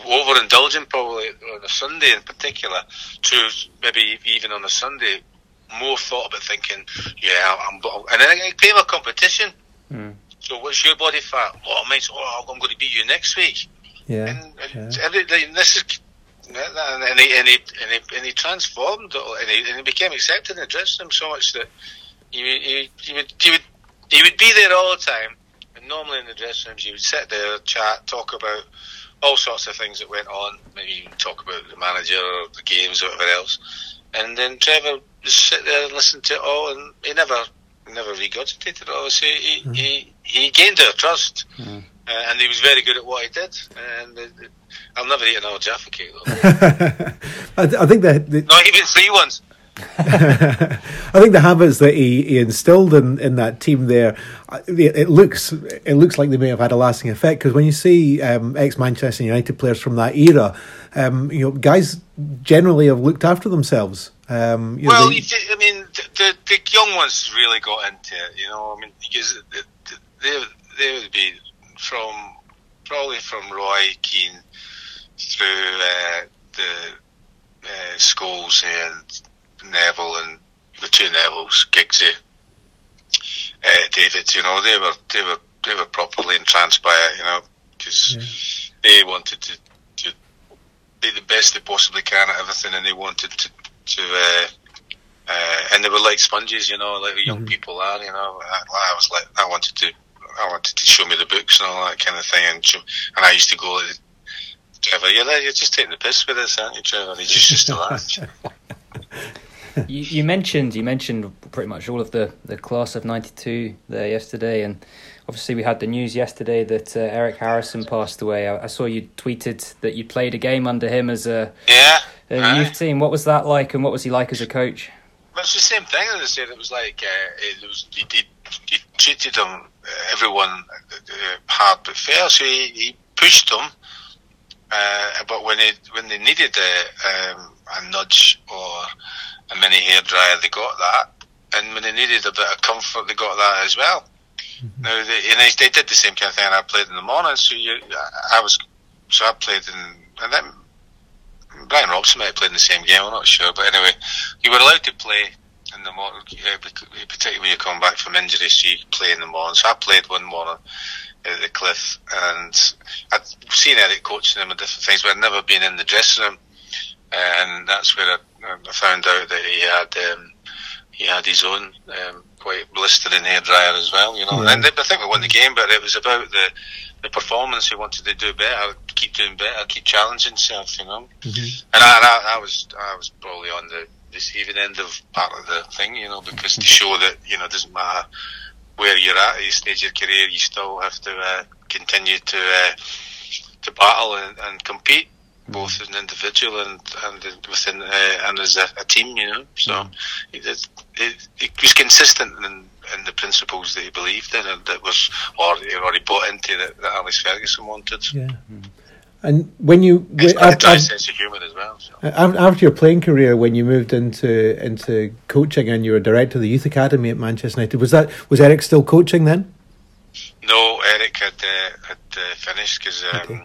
overindulging probably on a Sunday in particular to maybe even on a Sunday more thought about thinking, yeah, I'm, and then it became a competition. Mm. So what's your body fat? Oh, mine's, oh, I'm going to beat you next week. Yeah. And, and yeah. this is, and he, and he, and he, and he transformed and he, and he became accepted in the dressing room so much that he, he, he, would, he, would, he would be there all the time And normally in the dressing rooms, you would sit there, chat, talk about all sorts of things that went on. Maybe even talk about the manager or the games or whatever else. And then Trevor just sit there and listen to it all, and he never, never regurgitated it all. So he, mm. he, he gained our trust, mm. uh, and he was very good at what he did. And uh, I'll never eat another Jaffa cake though. I, I, think that not even three ones. I think the habits that he, he instilled in, in that team there, it looks it looks like they may have had a lasting effect because when you see um, ex Manchester United players from that era, um, you know guys generally have looked after themselves. Um, well, know, they, I mean, the, the young ones really got into it. You know, I mean, because they they would be from probably from Roy Keane through uh, the uh, schools and Neville and the two Nevilles, Giggsy, uh, David, you know, they were they were they were properly entranced by it, you know, because yeah. they wanted to, to be the best they possibly can at everything, and they wanted to to uh, uh, and they were like sponges, you know, like young mm-hmm. people are, you know. I, I, was like, I wanted to, I wanted to show me the books and all that kind of thing, and and I used to go. Trevor, you're, you're just taking the piss with us, aren't you, Trevor? He just used to laugh. you, you, mentioned you mentioned pretty much all of the, the class of '92 there yesterday, and obviously we had the news yesterday that uh, Eric Harrison passed away. I, I, saw you tweeted that you played a game under him as a, yeah, a youth team. What was that like, and what was he like as a coach? Well, it's the same thing. As I said, it was like uh, it was he, he, he treated them uh, everyone uh, hard but fair. So he, he pushed them. Uh, but when they when they needed a, um, a nudge or a mini hairdryer, they got that. And when they needed a bit of comfort, they got that as well. Mm-hmm. Now, they, and they, they, did the same kind of thing. I played in the morning, so you, I was, so I played in, and then Brian Robson might have played in the same game. I'm not sure, but anyway, you were allowed to play in the morning, particularly when you come back from injury, so you play in the morning. So I played one morning at the cliff, and I'd seen Eric coaching him and different things, but I'd never been in the dressing room, and that's where I I found out that he had um, he had his own um, quite blistering hairdryer as well. You know, yeah. and I think we won the game, but it was about the the performance. He wanted to do better, keep doing better, keep challenging himself. You know, mm-hmm. and I, I, I, was I was probably on the receiving end of part of the thing. You know, because to show that you know it doesn't matter where you're at at stage of your career, you still have to uh, continue to uh, to battle and, and compete both as an individual and and within uh, and as a, a, team, you know. So mm. it, it, it, was consistent in, in the principles that he believed in and that was or, or he bought into that, that Alex Ferguson wanted. Yeah. Mm. And when you it's after, a dry sense of humour as well. So. After your playing career, when you moved into into coaching and you were director of the youth academy at Manchester United, was that was Eric still coaching then? No, Eric had uh, had uh, finished because um, okay.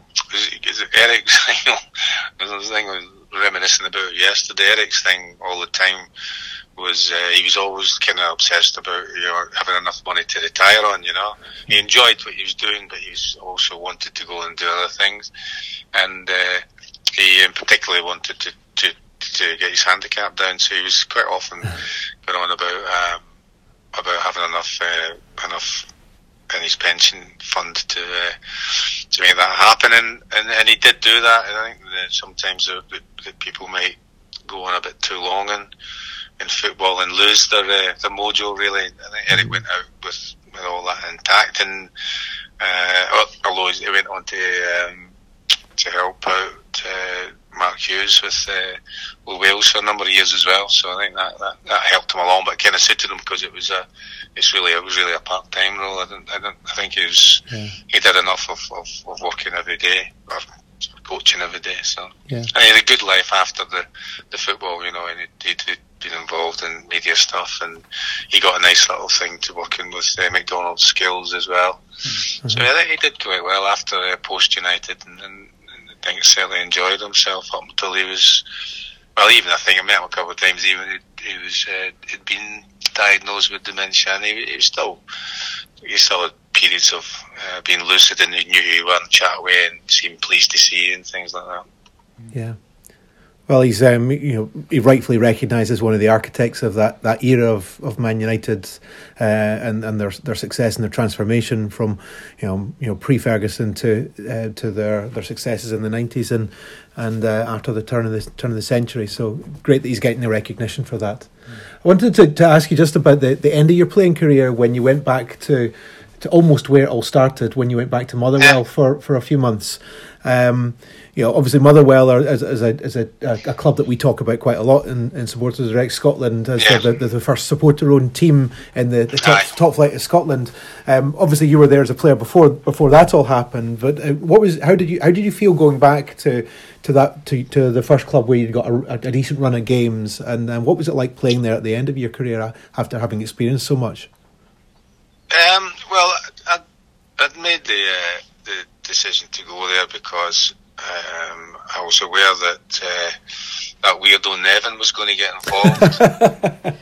Eric, you know, the thing I was reminiscing about yesterday. Eric's thing all the time was uh, he was always kind of obsessed about you know having enough money to retire on. You know, he enjoyed what he was doing, but he was also wanted to go and do other things, and uh, he particularly wanted to, to to get his handicap down. So he was quite often going on about um, about having enough uh, enough in his pension fund to uh, to make that happen, and, and, and he did do that. And I think that sometimes the, the, the people might go on a bit too long in in football and lose their uh, their mojo. Really, I think Eric went out with with all that intact, and uh, although he went on to um, to help out Hughes with uh, Wales for a number of years as well. So I think that, that, that helped him along, but kind of suited him because it was a it's really it was really a part time role. I don't, I don't I think he was yeah. he did enough of, of, of working every day or coaching every day. So yeah. and he had a good life after the the football, you know, and he, he'd, he'd been involved in media stuff, and he got a nice little thing to working with uh, McDonald's skills as well. Mm-hmm. So I think he did quite well after uh, post United, and, and I think he certainly enjoyed himself up until he was. Well, even I think I met him a couple of times. Even he, he was uh, had been diagnosed with dementia, and he, he was still he still had periods of uh, being lucid and he knew who you were and chat away and seemed pleased to see you and things like that. Yeah. Well, he's um, you know he rightfully recognised as one of the architects of that, that era of, of Man United uh, and and their their success and their transformation from you know you know pre Ferguson to uh, to their, their successes in the nineties and and uh, after the turn of the turn of the century. So great that he's getting the recognition for that. Mm. I wanted to, to ask you just about the, the end of your playing career when you went back to to almost where it all started when you went back to Motherwell for, for a few months. Um, you know, obviously Motherwell are, as, as, a, as a, a, club that we talk about quite a lot in, in Supporters Direct Scotland as yeah. the, the, the, first supporter-owned team in the, the top, top flight of Scotland. Um, obviously, you were there as a player before before that all happened. But uh, what was how did you how did you feel going back to to that to, to the first club where you got a, a decent run of games, and, and what was it like playing there at the end of your career after having experienced so much? Um, well, I, I'd made the uh, the decision to go there because um, I was aware that uh, that weirdo Nevin was going to get involved.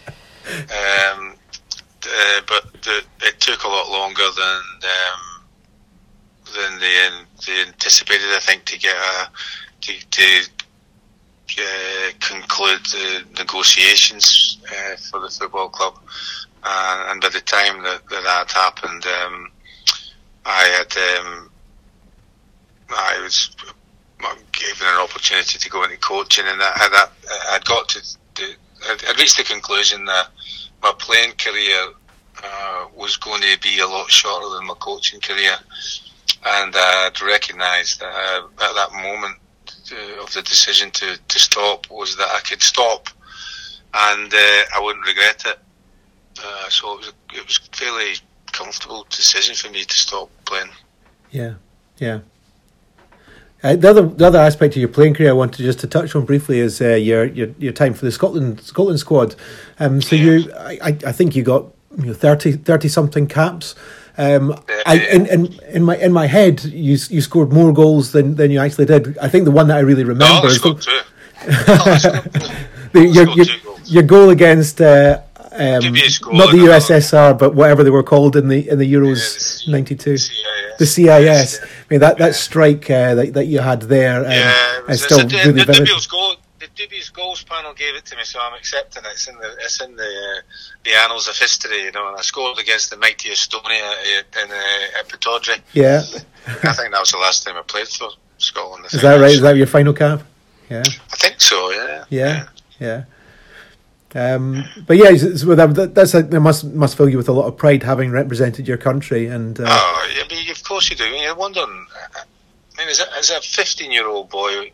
um, uh, but the, it took a lot longer than um, than they, they anticipated. I think to get a to, to uh, conclude the negotiations uh, for the football club, uh, and by the time that that, that happened, um, I had um, I was given an opportunity to go into coaching, and that, that I'd got to, to I'd reached the conclusion that my playing career uh, was going to be a lot shorter than my coaching career, and I'd recognised that uh, at that moment uh, of the decision to, to stop was that I could stop, and uh, I wouldn't regret it. Uh, so it was a, it was a fairly comfortable decision for me to stop playing. Yeah, yeah. Uh, the other the other aspect of your playing career I wanted just to touch on briefly is uh, your, your your time for the Scotland Scotland squad. Um, so you, I, I think you got you know 30, 30 something caps. Um, I, in, in, in my in my head, you you scored more goals than, than you actually did. I think the one that I really remember no, is the, the, your, your, your goal against uh, um, not the USSR, but whatever they were called in the in the Euros '92. Yeah, the CIS. I mean that that strike uh, that that you had there. Um, yeah, it was, still a, really the, the goal. The Dubious goals panel gave it to me, so I'm accepting it. It's in the it's in the uh, the annals of history, you know. And I scored against the mighty Estonia uh, in uh, at. Yeah, I think that was the last time I played for Scotland. Is that right? Is that your final cap? Yeah, I think so. Yeah, yeah, yeah. yeah. Um, but yeah, that's a, it must must fill you with a lot of pride having represented your country. And uh, oh, I mean, of course you do. Mean, I mean, as a, as a fifteen year old boy,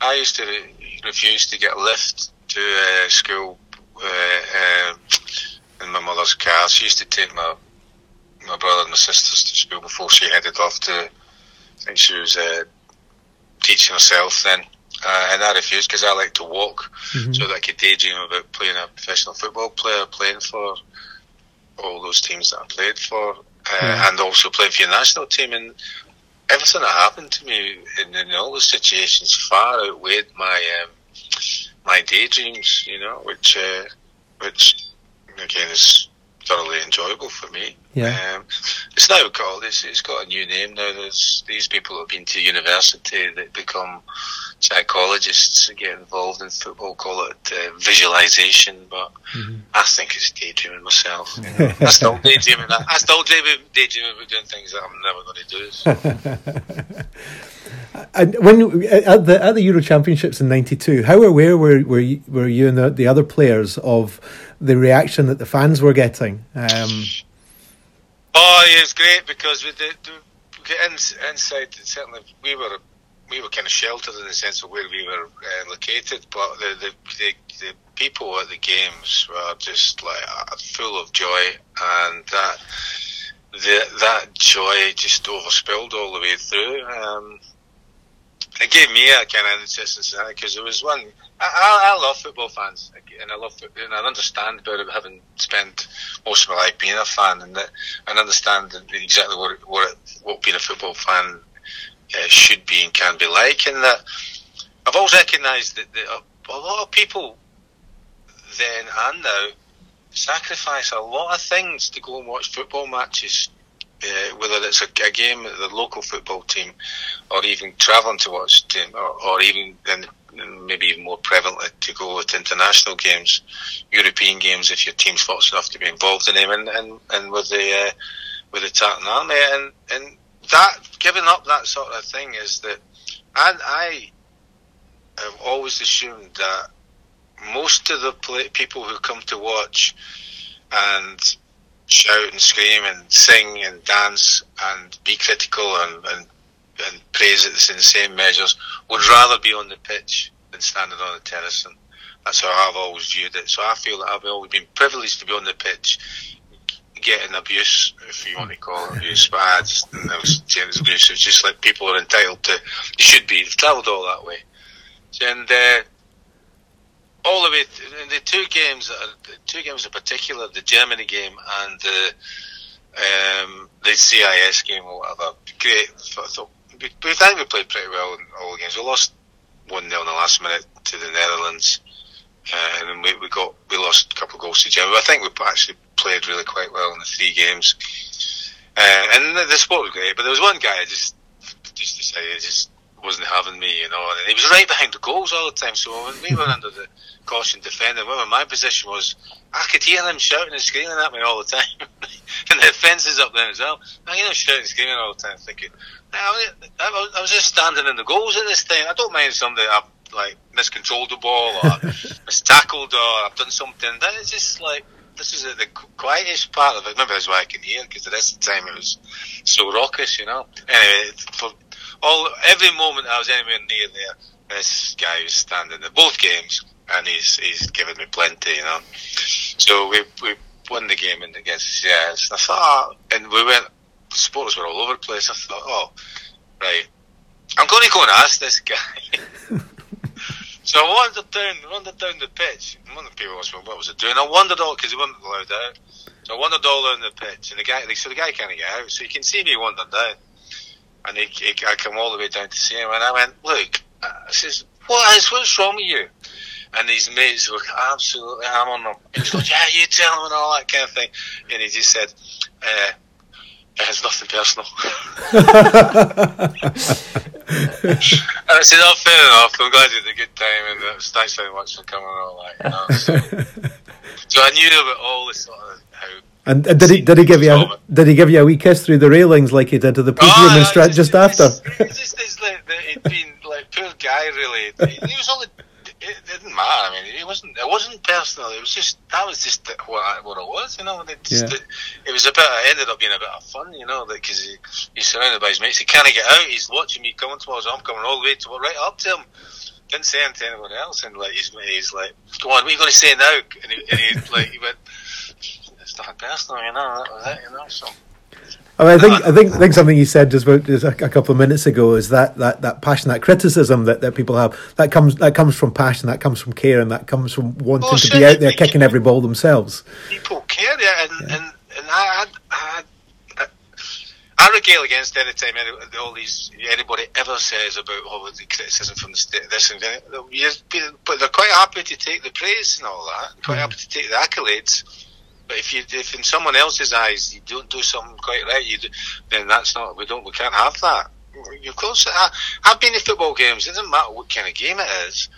I used to refuse to get a lift to uh, school uh, uh, in my mother's car. She used to take my my brother and my sisters to school before she headed off to. I think she was uh, teaching herself then uh, and I refused because I like to walk, mm-hmm. so that I could daydream about playing a professional football player, playing for all those teams that I played for, uh, and also playing for your national team. And everything that happened to me in, in all those situations far outweighed my um, my daydreams. You know, which uh, which again is thoroughly enjoyable for me. Yeah. Um, it's now called. It's, it's got a new name now. There's these people that have been to university that become psychologists get involved in football call it uh, visualization, but mm-hmm. I think it's daydreaming myself. I still daydreaming. I still daydreaming about doing things that I'm never going to do. and when at the at the Euro Championships in '92, how aware were were you, were you and the, the other players of the reaction that the fans were getting? Um, oh, yeah, it's great because we did. We get in, inside. Certainly, we were we were kind of sheltered in the sense of where we were uh, located, but the, the, the the people at the games were just like uh, full of joy, and that the, that joy just overspilled all the way through. Um, it gave me a kind of interest in because there was one. I, I, love football fans, and I love and I understand about it having spent most of my life being a fan, and that, and understand exactly what what what being a football fan uh, should be and can be like, and that I've always recognised that, that a, lot of people then and now sacrifice a lot of things to go and watch football matches uh, whether it's a, a, game at the local football team, or even travelling to watch team, or, or even and maybe even more prevalently to go to international games, European games, if your team's fortunate enough to be involved in them, and and, and with the uh, with the Tartan Army, and and that giving up that sort of thing is that, and I have always assumed that most of the play, people who come to watch and shout and scream and sing and dance and be critical and, and, and praise it in the same measures would rather be on the pitch than standing on the terrace. And that's how I've always viewed it. So I feel that I've always been privileged to be on the pitch, getting abuse, if you want to call it abuse, but I just, saying it's abuse. It's just like people are entitled to, they should be, they've travelled all that way. And, uh, all of it. The two games, the two games in particular, the Germany game and the um, the CIS game or whatever. Great. I thought we, think we played pretty well in all the games. We lost one 0 in the last minute to the Netherlands, uh, and we, we got we lost a couple of goals to Germany. I think we actually played really quite well in the three games. Uh, and the, the sport was great, but there was one guy I just just decided just wasn't having me, you know, and he was right behind the goals all the time. So when we were under the caution defending, well, my position was, I could hear him shouting and screaming at me all the time, and the fence is up there as well. I hear him shouting and screaming all the time, thinking, I was just standing in the goals at this time. I don't mind somebody I've like miscontrolled the ball or mistackled or I've done something. That is just like this is the quietest part of it. Maybe that's why I can hear because the rest of the time it was so raucous, you know. Anyway, for all every moment I was anywhere near there, this guy was standing in both games, and he's he's given me plenty, you know. So we we won the game against the CIS. I thought, and we went. Supporters were all over the place. I thought, oh, right, I'm going to go and ask this guy. so I wandered down, wandered down the pitch. One of the people asked me, what was it doing? I wandered all because he wasn't allowed out. So I wandered all down the pitch, and the guy, so the guy can't get out. So you can see me wandering down and he, he, I come all the way down to see him, and I went, look, I says, what is, what's wrong with you? And his mates were absolutely hammering him. He was going, yeah, you tell him and all that kind of thing. And he just said, uh, it's nothing personal. and I said, oh, fair enough. I'm glad you had a good time, and uh, thanks very much for coming and all that. You know? so, so I knew about all this sort of how and, and did he did he give you a, did he give you a wee kiss through the railings like he did to the police oh, room just, just after? It's just it's like, he'd been like poor guy really. He was only it didn't matter. I mean, it wasn't it wasn't personal. It was just that was just what what it was. You know, it, just, yeah. it, it was a bit. It ended up being a bit of fun. You know, because he, he's surrounded by his mates. He can't get out. He's watching me coming towards him. I'm coming all the way to right up to him. Didn't say anything to anyone else, and like he's, he's like, "Go on, what are you going to say now?" And he, and he like he went "It's not personal, you know. That was it, you know. So. I, mean, I think I think I think something you said just about just a, a, couple of minutes ago is that, that, that passion, that criticism that, that people have that comes that comes from passion, that comes from care, and that comes from wanting to be out there kicking every ball themselves. People care, yeah, and yeah. and, and I, I, I, I regale against any time any, all these anybody ever says about oh the criticism from the state, this and that. But they're quite happy to take the praise and all that, quite mm. happy to take the accolades but if you, if in someone else's eyes you don't do something quite right, you do, then that's not. We don't. We can't have that. Of course, I, I've been to football games. It doesn't matter what kind of game it is.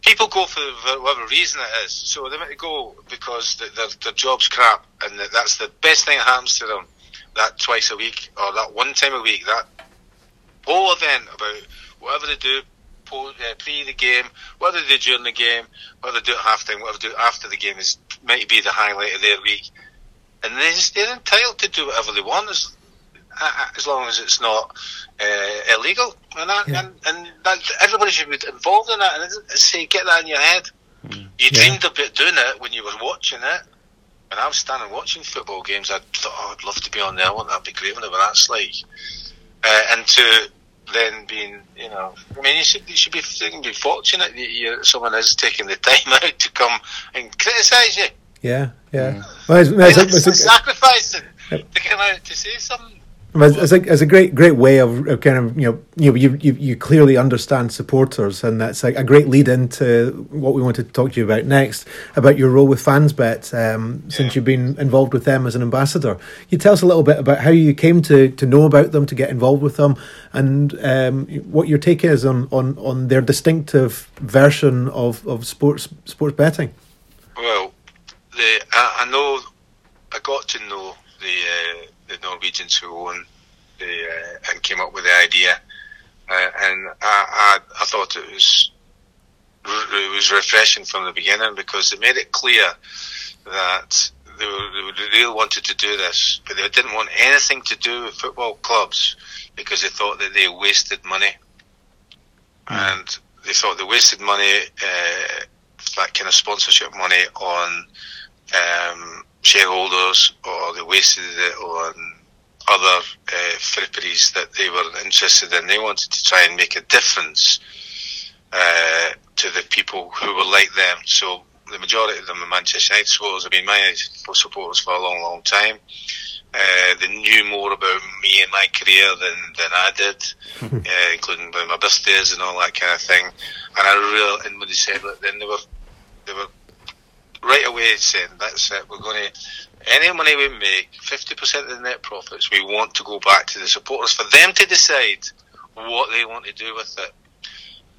People go for, whatever reason it is. So they might go because the, their, their job's crap, and that's the best thing that happens to them. That twice a week or that one time a week, that whole event about whatever they do uh, pre the game, whether they do during the game, whether they do at half time, whatever they do after the game is might be the highlight of their week. And they just, they're entitled to do whatever they want as, uh, as long as it's not uh, illegal. And, that, yeah. and, and that, everybody should be involved in that. And say, get that in your head. Mm. You dreamed yeah. about doing it when you were watching it. And I was standing watching football games. I thought, oh, I'd love to be on there. I want that to be great. Whatever that's like. Uh, and to then being, you know, I mean, you should you should be be fortunate that you, someone is taking the time out to come and criticise you. Yeah, yeah. Mm. Well, it's, it's, it's, it's, sacrificing to come out to say something. It's a, it's a great great way of, of kind of you know you know you, you you clearly understand supporters and that's like a great lead into what we wanted to talk to you about next about your role with FansBet um, yeah. since you've been involved with them as an ambassador. Can you tell us a little bit about how you came to, to know about them to get involved with them and um, what your take is on, on, on their distinctive version of, of sports sports betting. Well, the I, I know I got to know the. Uh, the Norwegians who own the uh, and came up with the idea, uh, and I, I, I thought it was it was refreshing from the beginning because they made it clear that they, were, they really wanted to do this, but they didn't want anything to do with football clubs because they thought that they wasted money, mm. and they thought they wasted money, uh, that kind of sponsorship money on um, shareholders or they wasted it on other uh, fripperies that they were interested in. They wanted to try and make a difference uh, to the people who were like them. So the majority of them are Manchester United supporters. I mean, been my supporters for a long, long time. Uh, they knew more about me and my career than, than I did, uh, including my birthdays and all that kind of thing. And I really, and when they said that, then they were, they were right away saying that's it. We're going to any money we make, fifty percent of the net profits, we want to go back to the supporters for them to decide what they want to do with it.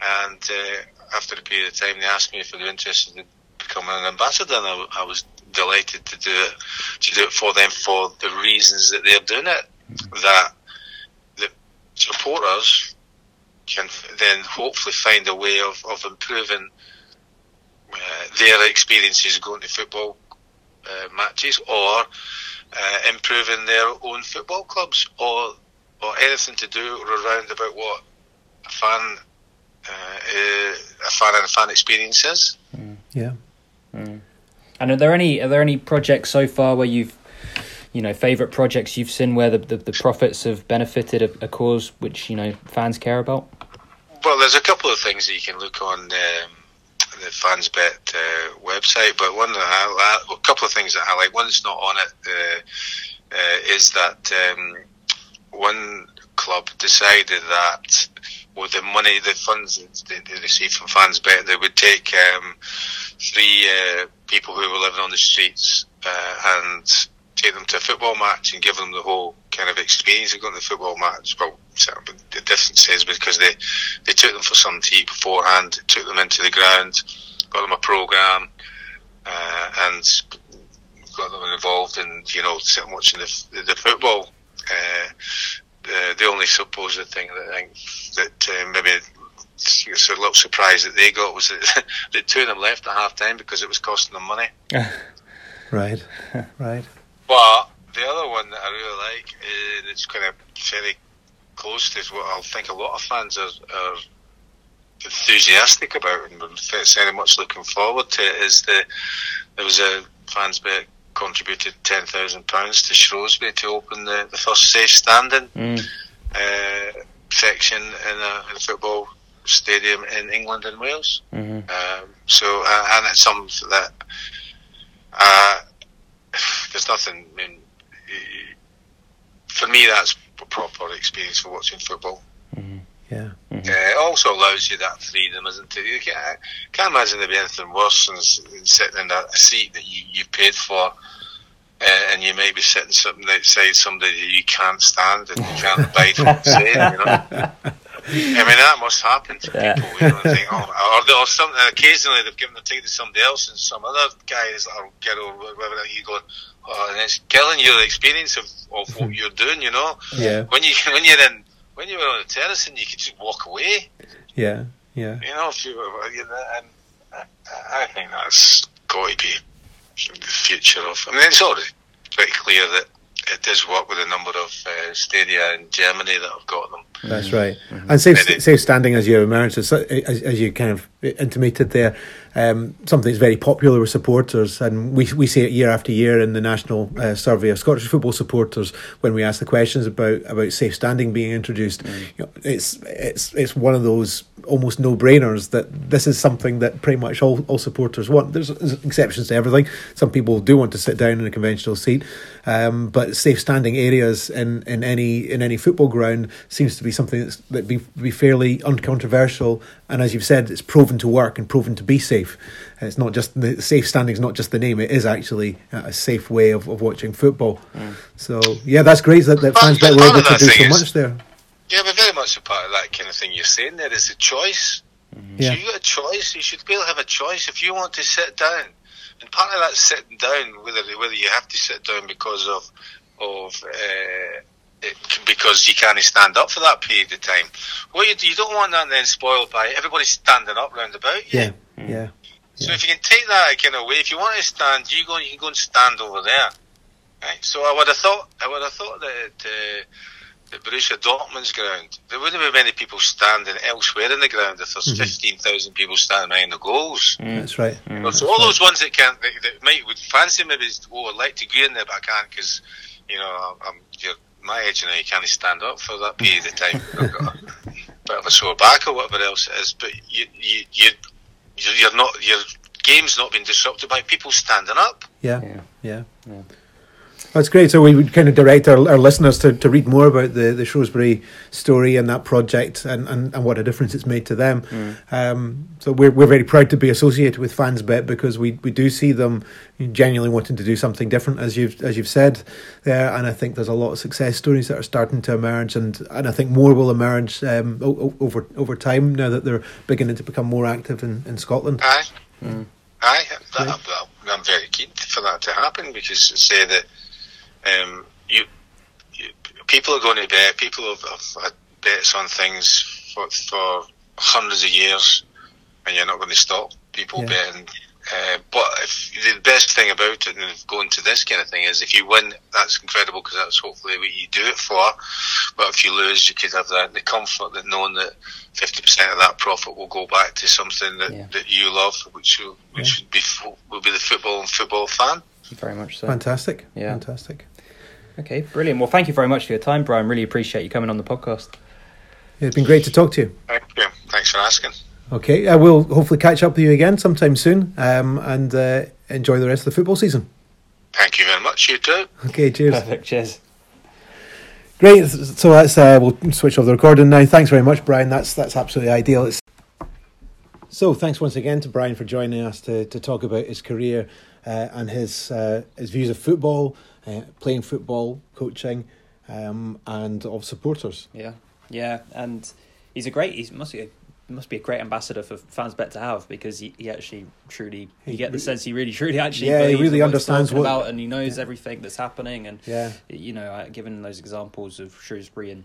And uh, after a period of time, they asked me if they were interested in becoming an ambassador, and I, I, was delighted to do it to do it for them for the reasons that they're doing it. That the supporters can then hopefully find a way of, of improving uh, their experiences going to football uh, matches or uh, improving their own football clubs or or anything to do around about what a fan uh, a fan and a fan experience is. Mm. Yeah. Mm. And are there any are there any projects so far where you've you know favorite projects you've seen where the, the, the profits have benefited a, a, cause which you know fans care about? Well, there's a couple of things that you can look on. Um, the FansBet uh, website. But one I, a couple of things that I like. One that's not on it uh, uh, is that um, one club decided that with the money, the funds they, they received from FansBet, they would take um, three uh, people who were living on the streets uh, and take them to a football match and give them the whole kind of experience of going to the football match. Well, the difference is because they, they took them for some tea beforehand, took them into the ground, got them a program, uh, and got them involved in you know sitting watching the the football. Uh, the, the only supposed thing that I think that uh, maybe it's a little surprise that they got was that, that two of them left at half time because it was costing them money. right, right. But the other one that I really like, and it's kind of very close to what I think a lot of fans are, are enthusiastic about and very much looking forward to it is the there was a FansBet contributed ten thousand pounds to Shrewsbury to open the, the first safe standing mm. uh, section in a, in a, football stadium in England and Wales. Mm-hmm. Um, so uh, and it's something that uh, there's nothing. I mean, for me, that's a proper experience for watching football. Mm-hmm. Yeah. Mm-hmm. it also allows you that freedom, isn't it? You can't, can't imagine there'd be anything worse than, than sitting in a, seat that you, you paid for uh, and you may be sitting something outside somebody that you can't stand and you can't abide from saying, you know. I mean, that must happen to Yeah. people. You know, think, oh, or, or some, occasionally they've given the ticket to somebody else, and some other guys or girl, or whatever, you go, oh, and it's killing your experience of, of what you're doing. You know, Yeah. when you when you're in when you're on the terrace and you can just walk away. Yeah, yeah. You know, if you, you know, and I, I think that's got to be the future of. I mean, it's already pretty clear that it does work with a number of uh, stadia in Germany that have got them. That's right. And safe, Maybe. safe standing, as you emerged, as, as, as you kind of intimated there, um, something that's very popular with supporters, and we we see it year after year in the national uh, survey of Scottish football supporters when we ask the questions about about safe standing being introduced. You know, it's it's it's one of those almost no brainers that this is something that pretty much all, all supporters want. There's, there's exceptions to everything. Some people do want to sit down in a conventional seat, um, but safe standing areas in, in any in any football ground seems to be something that's that be be fairly uncontroversial. And as you've said, it's proven to work and proven to be safe. It's not just the safe standing is not just the name; it is actually uh, a safe way of, of watching football. Mm. So yeah, that's great that, that But- fans but were part able to do thing so is- much there. Yeah, but very much a part of that kind of thing you're saying there is a choice. Mm-hmm. Yeah. So you got a choice. You should be able to have a choice if you want to sit down. And part of that sitting down, whether whether you have to sit down because of of uh, it, because you can't stand up for that period of time. Well, you, you don't want that then spoiled by everybody standing up round about you. Yeah, Mm-hmm. yeah, So if you can take that kind of way, if you want to stand, you go. You can go and stand over there. Right. So I would have thought. I would have thought that. Uh, at Borussia Dortmund's ground, there wouldn't be many people standing elsewhere in the ground if there's mm-hmm. 15,000 people standing behind the goals. Mm. that's right. Mm. So all those ones that can't, that, that might would fancy maybe, oh, I'd like to go in there, but I can't because, you know, I'm, I'm you're my age and you can't stand up for that period of time. I've got a bit of a sore back or whatever else it is, but you, you, you, you're you're not, your game's not being disrupted by people standing up. Yeah, Yeah. yeah. That's great. So we would kind of direct our, our listeners to, to read more about the, the Shrewsbury story and that project and, and, and what a difference it's made to them. Um, so we're, we're very proud to be associated with FansBet because we, we do see them genuinely wanting to do something different, as you've as you've said there. And I think there's a lot of success stories that are starting to emerge, and, and I think more will emerge um, o- o- over over time now that they're beginning to become more active in, in Scotland. Aye. Aye, that, I'm, I'm very keen for that to happen because to say that um, you, you people are going to bet. People have, have had bets on things for, for hundreds of years, and you're not going to stop people Yeah. betting. Uh, but if, the best thing about it and going to this kind of thing is if you win, that's incredible because that's hopefully what you do it for. But if you lose, you could have that the comfort that knowing that fifty percent of that profit will go back to something that, Yeah. that you love, which will, which would be will be the football and football fan. Very much so. Fantastic. Yeah. Fantastic. Okay, brilliant. Well, thank you very much for your time, Brian. Really appreciate you coming on the podcast. It's been great to talk to you. Thank you. Thanks for asking. Okay, I will hopefully catch up with you again sometime soon um, and uh, enjoy the rest of the football season. Thank you very much. You too. Okay, cheers. Perfect. Cheers. Great. So that's uh, we'll switch off the recording now. Thanks very much, Brian. That's that's absolutely ideal. It's... So thanks once again to Brian for joining us to, to talk about his career uh, and his uh, his views of football, uh, playing football, coaching, um, and of supporters. Yeah, yeah, and he's a great. He must be a must be a great ambassador for FansBet to have because he, he actually truly you He get the sense he really truly actually Yeah, he really in what he's understands what- about and he knows everything that's happening and Yeah. you know given those examples of Shrewsbury and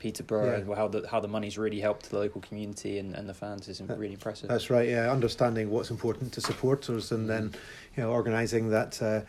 Peterborough Yeah. and how the how the money's really helped the local community and, and the fans is really impressive. That's right. Yeah, understanding what's important to supporters, and then you know organising that. Uh,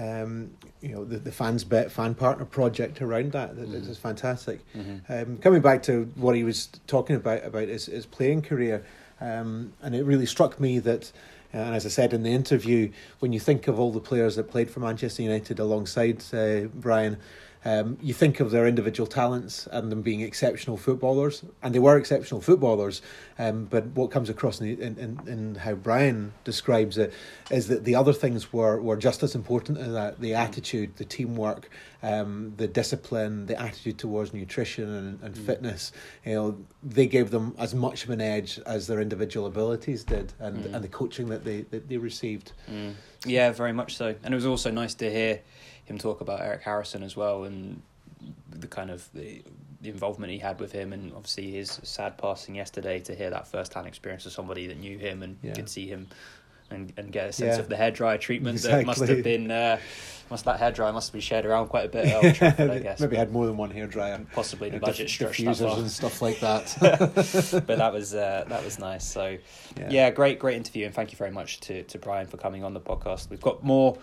um, you know the, the FansBet fan partner project around that. That Mm-hmm. is fantastic. Um, coming back to what he was talking about about his, his playing career, um, and it really struck me that. uh, And as I said in the interview, when you think of all the players that played for Manchester United alongside uh, Brian, um, you think of their individual talents and them being exceptional footballers, and they were exceptional footballers. Um, but what comes across in, in, in, in, how Brian describes it is that the other things were, were just as important in that the attitude, the teamwork, um, the discipline, the attitude towards nutrition and, and mm. fitness. You know, they gave them as much of an edge as their individual abilities did, and, mm. and the coaching that they that they received. Mm. Yeah, very much so. And it was also nice to hear him talk about Eric Harrison as well and the kind of the, the involvement he had with him and obviously his sad passing yesterday to hear that first hand experience of somebody that knew him and yeah. could see him and, and get a sense yeah. of the hairdryer treatment exactly. that must have been uh, must that hairdryer must have been shared around quite a bit Trafford, I guess. Maybe had more than one hairdryer. Possibly the budget Diff- stretched diffusers and stuff like that. but that was uh, that was nice. So yeah. yeah, great great interview and thank you very much to to Brian for coming on the podcast. We've got more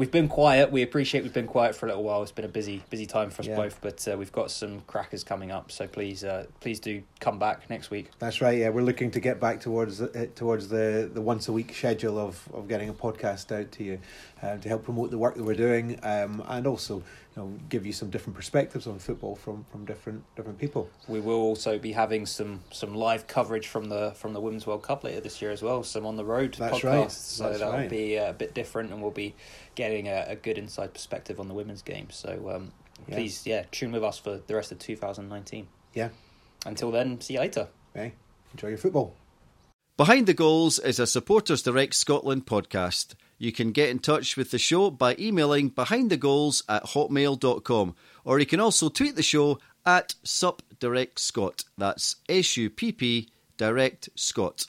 we've been quiet. We appreciate we've been quiet for a little while. It's been a busy busy time for us yeah. both, but uh, we've got some crackers coming up. So please uh, please do come back next week. That's right. Yeah, we're looking to get back towards uh, towards the the once a week schedule of of getting a podcast out to you um, to help promote the work that we're doing, um, and also know give you some different perspectives on football from from different different people. We will also be having some some live coverage from the from the Women's World Cup later this year as well. Some on the road That's podcasts, right. so That's that'll right. be uh, a bit different, and we'll be getting a, a good inside perspective on the women's game. So um, yeah. please, yeah, tune with us for the rest of 2019. Yeah. Until then, see you later. Hey, enjoy your football. Behind the Goals is a Supporters Direct Scotland podcast. You can get in touch with the show by emailing behindthegoals at hotmail.com or you can also tweet the show at supdirectscott. That's S U P P Direct Scott.